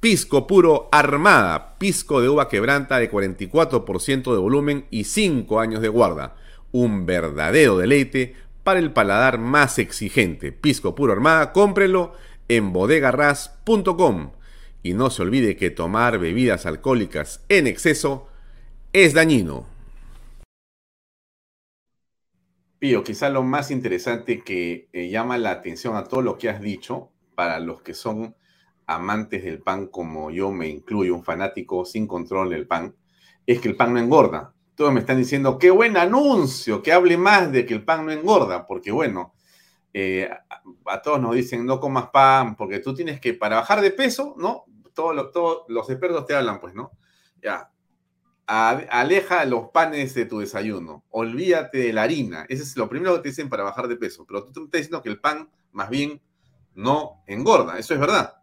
Pisco puro armada, pisco de uva quebranta de 44% de volumen y 5 años de guarda. Un verdadero deleite para el paladar más exigente. Pisco puro armada, cómprelo en bodegarras.com. Y no se olvide que tomar bebidas alcohólicas en exceso es dañino. Pío, quizá lo más interesante que eh, llama la atención a todo lo que has dicho, para los que son amantes del pan, como yo me incluyo, un fanático sin control del pan, es que el pan no engorda todos me están diciendo, qué buen anuncio, que hable más de que el pan no engorda, porque bueno, eh, a, todos nos dicen, no comas pan, porque tú tienes que, para bajar de peso, ¿no? Todos los expertos te hablan, pues, ¿no? Ya, aleja los panes de tu desayuno, olvídate de la harina, ese es lo primero que te dicen para bajar de peso, pero tú, me estás diciendo que el pan más bien no engorda, eso es verdad.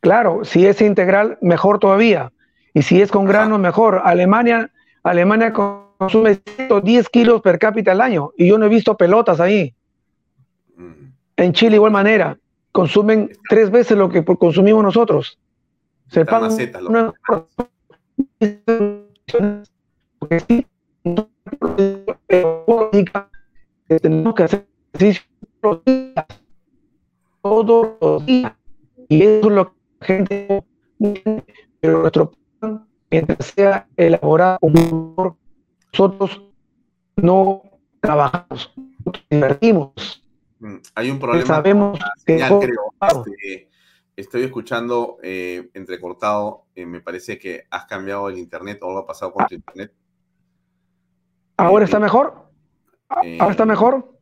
Claro, si es integral, mejor todavía. Y si es con grano, mejor. Alemania, Alemania consume 110 kilos per cápita al año y yo no he visto pelotas ahí. Mm. En Chile, igual manera, consumen tres veces lo que consumimos nosotros. Se pagan una... tenemos que hacer ejercicio todos los días. Y eso es lo que la gente pero nuestro mientras sea elaborado nosotros no trabajamos, nosotros invertimos. Mm, hay un problema. Sabemos que este, estoy escuchando eh, entrecortado. Eh, me parece que has cambiado el internet o algo ha pasado con tu internet. ¿Ahora está mejor? ¿Ahora está mejor?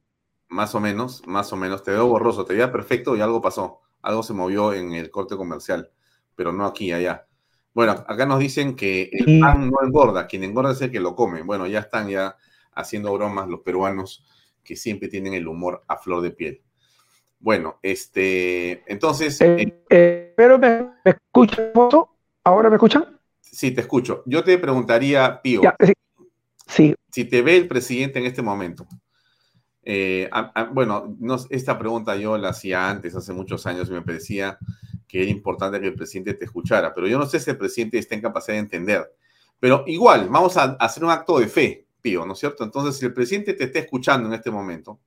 Más o menos, más o menos. Te veo borroso, te veía perfecto y algo pasó. Algo se movió en el corte comercial, pero no aquí, allá. Bueno, acá nos dicen que el pan no engorda, quien engorda es el que lo come. Bueno, ya están ya haciendo bromas los peruanos que siempre tienen el humor a flor de piel. Bueno, este, entonces... Eh, eh, eh, pero me, escuchan, ¿ahora me escuchan? Sí, te escucho. Yo te preguntaría, Pío, sí. si te ve el presidente en este momento. bueno, esta pregunta yo la hacía antes, hace muchos años, y me parecía que era importante que el presidente te escuchara, pero yo no sé si el presidente está en capacidad de entender. Pero igual, vamos a hacer un acto de fe, Pío, ¿no es cierto? Entonces, si el presidente te está escuchando en este momento,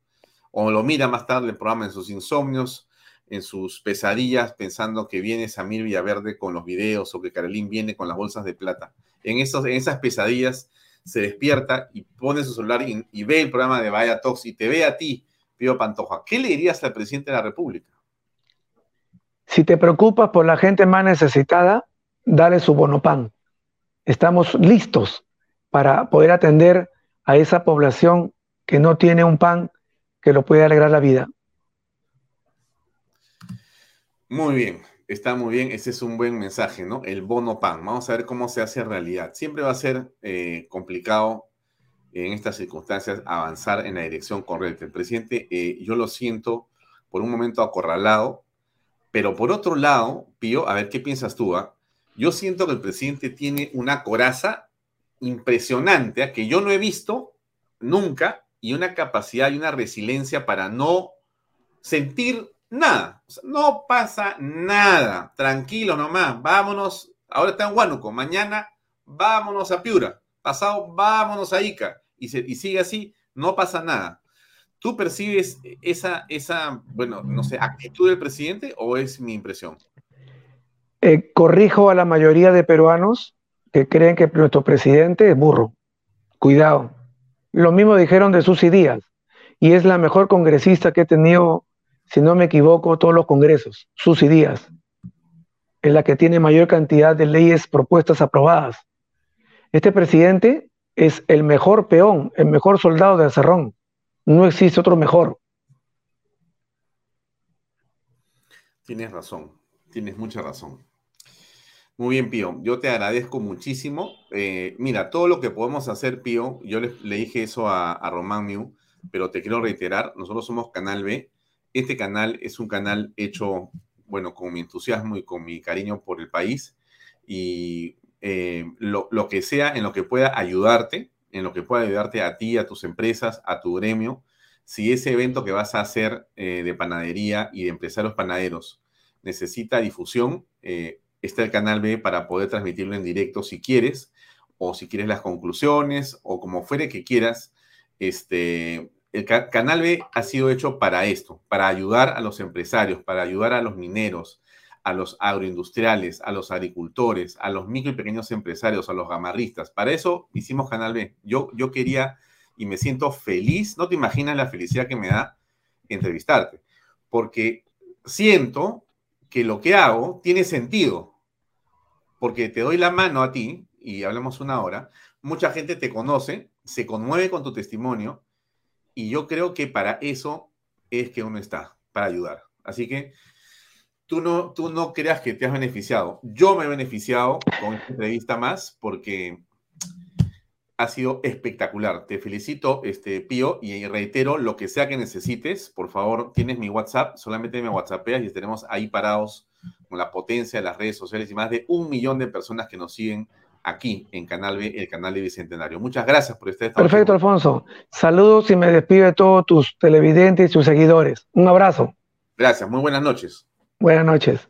o lo mira más tarde el programa en sus insomnios, en sus pesadillas, pensando que viene Samir Villaverde con los videos o que Carolín viene con las bolsas de plata, en, esos, en esas pesadillas se despierta y pone su celular y, y ve el programa de Vaya Talks y te ve a ti, Pío Pantoja. ¿Qué le dirías al presidente de la República? Si te preocupas por la gente más necesitada, dale su bono Estamos listos para poder atender a esa población que no tiene un pan que lo puede alegrar la vida. Muy bien, está muy bien. Ese es un buen mensaje, ¿no? El bono pan. Vamos a ver cómo se hace realidad. Siempre va a ser eh, complicado en estas circunstancias avanzar en la dirección correcta. El presidente, eh, yo lo siento por un momento acorralado, pero por otro lado, Pío, a ver qué piensas tú, ¿ah? yo siento que el presidente tiene una coraza impresionante ¿ah? que yo no he visto nunca y una capacidad y una resiliencia para no sentir nada. no pasa nada. Tranquilo nomás. Vámonos. Ahora está en Huánuco. Mañana vámonos a Piura. Pasado vámonos a Ica. Y, y sigue así. No pasa nada. ¿Tú percibes esa, esa, bueno, no sé, actitud del presidente o es mi impresión? Eh, corrijo a la mayoría de peruanos que creen que nuestro presidente es burro. Cuidado. Lo mismo dijeron de Susi Díaz. Y es la mejor congresista que he tenido, si no me equivoco, todos los congresos. Susi Díaz. Es la que tiene mayor cantidad de leyes propuestas aprobadas. Este presidente es el mejor peón, el mejor soldado de Cerrón no existe otro mejor. Tienes razón, tienes mucha razón. Muy bien, Pío. Yo te agradezco muchísimo. Eh, mira, todo lo que podemos hacer, Pío, yo le, dije eso a, Román Miu, pero te quiero reiterar, nosotros somos Canal B Este canal es un canal hecho, bueno, con mi entusiasmo y con mi cariño por el país y eh, lo, que sea en lo que pueda ayudarte, en lo que pueda ayudarte a ti, a tus empresas, a tu gremio, si ese evento que vas a hacer eh, de panadería y de empresarios panaderos necesita difusión, eh, está el canal B para poder transmitirlo en directo si quieres, o si quieres las conclusiones, o como fuere que quieras. Este, el canal B ha sido hecho para esto, para ayudar a los empresarios, para ayudar a los mineros, a los agroindustriales, a los agricultores, a los micro y pequeños empresarios, a los gamarristas. Para eso hicimos Canal B. Yo, yo quería y me siento feliz, no te imaginas la felicidad que me da entrevistarte, porque siento que lo que hago tiene sentido, porque te doy la mano a ti y hablamos una hora, mucha gente te conoce, se conmueve con tu testimonio y yo creo que para eso es que uno está, para ayudar. Así que tú no, tú no creas que te has beneficiado. Yo me he beneficiado con esta entrevista más porque ha sido espectacular. Te felicito, este, Pío, y reitero, lo que sea que necesites, por favor, tienes mi WhatsApp, solamente me WhatsAppeas y estaremos ahí parados con la potencia de las redes sociales y más de un millón de personas que nos siguen aquí en Canal B, el canal de Bicentenario. Muchas gracias por este Perfecto, Alfonso. Saludos y me despido de todos tus televidentes y tus seguidores. Un abrazo. Gracias, muy buenas noches. Buenas noches.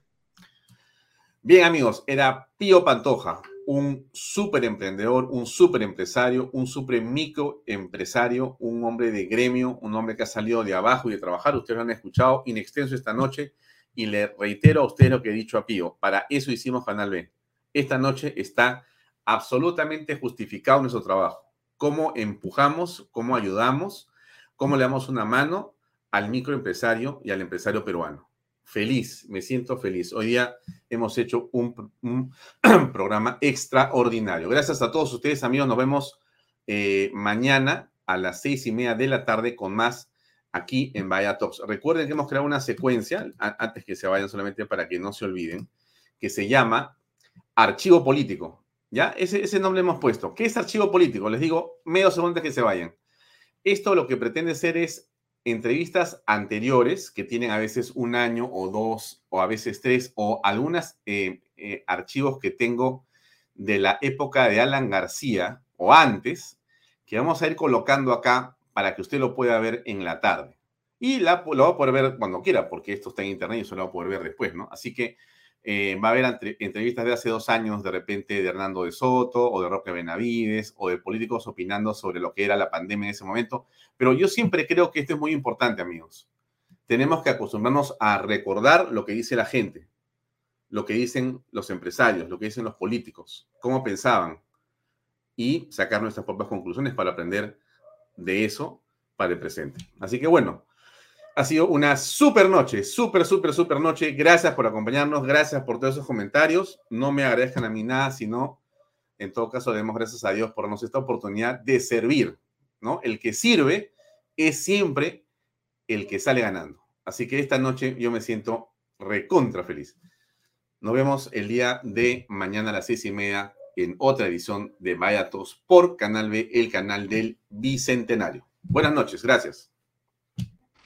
Bien, amigos, era Pío Pantoja, un súper emprendedor, un súper empresario, un súper microempresario, un hombre de gremio, un hombre que ha salido de abajo y de trabajar. Ustedes lo han escuchado in extenso esta noche y le reitero a ustedes lo que he dicho a Pío. Para eso hicimos Canal B. Esta noche está absolutamente justificado nuestro trabajo. Cómo empujamos, cómo ayudamos, cómo le damos una mano al microempresario y al empresario peruano feliz, me siento feliz. Hoy día hemos hecho un, programa extraordinario. Gracias a todos ustedes, amigos. Nos vemos eh, mañana a las seis y media de la tarde con más aquí en Vaya Talks. Recuerden que hemos creado una secuencia, antes que se vayan solamente para que no se olviden, que se llama Archivo Político. ¿Ya? Ese, ese nombre hemos puesto. ¿Qué es archivo político? Les digo medio segundo antes que se vayan. Esto lo que pretende ser es entrevistas anteriores que tienen a veces un año o dos o a veces tres o algunos eh, eh, archivos que tengo de la época de Alan García o antes, que vamos a ir colocando acá para que usted lo pueda ver en la tarde. Y la, lo va a poder ver cuando quiera, porque esto está en internet y eso lo va a poder ver después, ¿no? Así que eh, va a haber entrevistas de hace dos años, de repente, de Hernando de Soto o de Roque Benavides o de políticos opinando sobre lo que era la pandemia en ese momento. Pero yo siempre creo que esto es muy importante, amigos. Tenemos que acostumbrarnos a recordar lo que dice la gente, lo que dicen los empresarios, lo que dicen los políticos, cómo pensaban y sacar nuestras propias conclusiones para aprender de eso para el presente. Así que bueno, ha sido una super noche, súper, súper, súper noche. Gracias por acompañarnos, gracias por todos esos comentarios. No me agradezcan a mí nada, sino en todo caso demos gracias a Dios por darnos esta oportunidad de servir, ¿no? El que sirve es siempre el que sale ganando. Así que esta noche yo me siento recontra feliz. Nos vemos el día de mañana a las seis y media en otra edición de Vayatos por Canal B, el canal del Bicentenario. Buenas noches, gracias.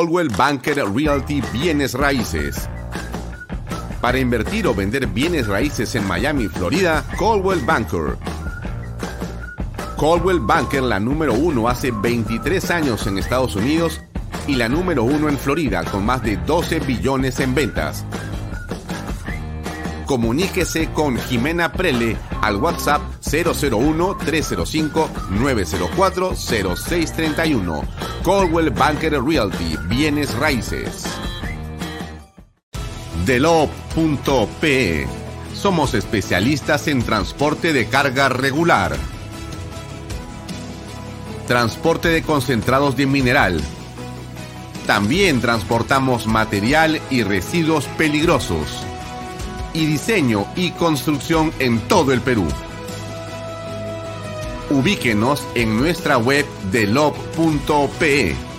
Coldwell Banker Realty Bienes Raíces. Para invertir o vender bienes raíces en Miami, Florida, Coldwell Banker. Coldwell Banker, la número uno hace 23 años en Estados Unidos y la número uno en Florida con más de 12 billones en ventas. Comuníquese con Jimena Prele al WhatsApp 001-305-904-0631. Coldwell Banker Realty, bienes raíces. Delop.pe. Somos especialistas en transporte de carga regular transporte de concentrados de mineral. También transportamos material y residuos peligrosos. Y diseño y construcción en todo el Perú. Ubíquenos en nuestra web de lob.pe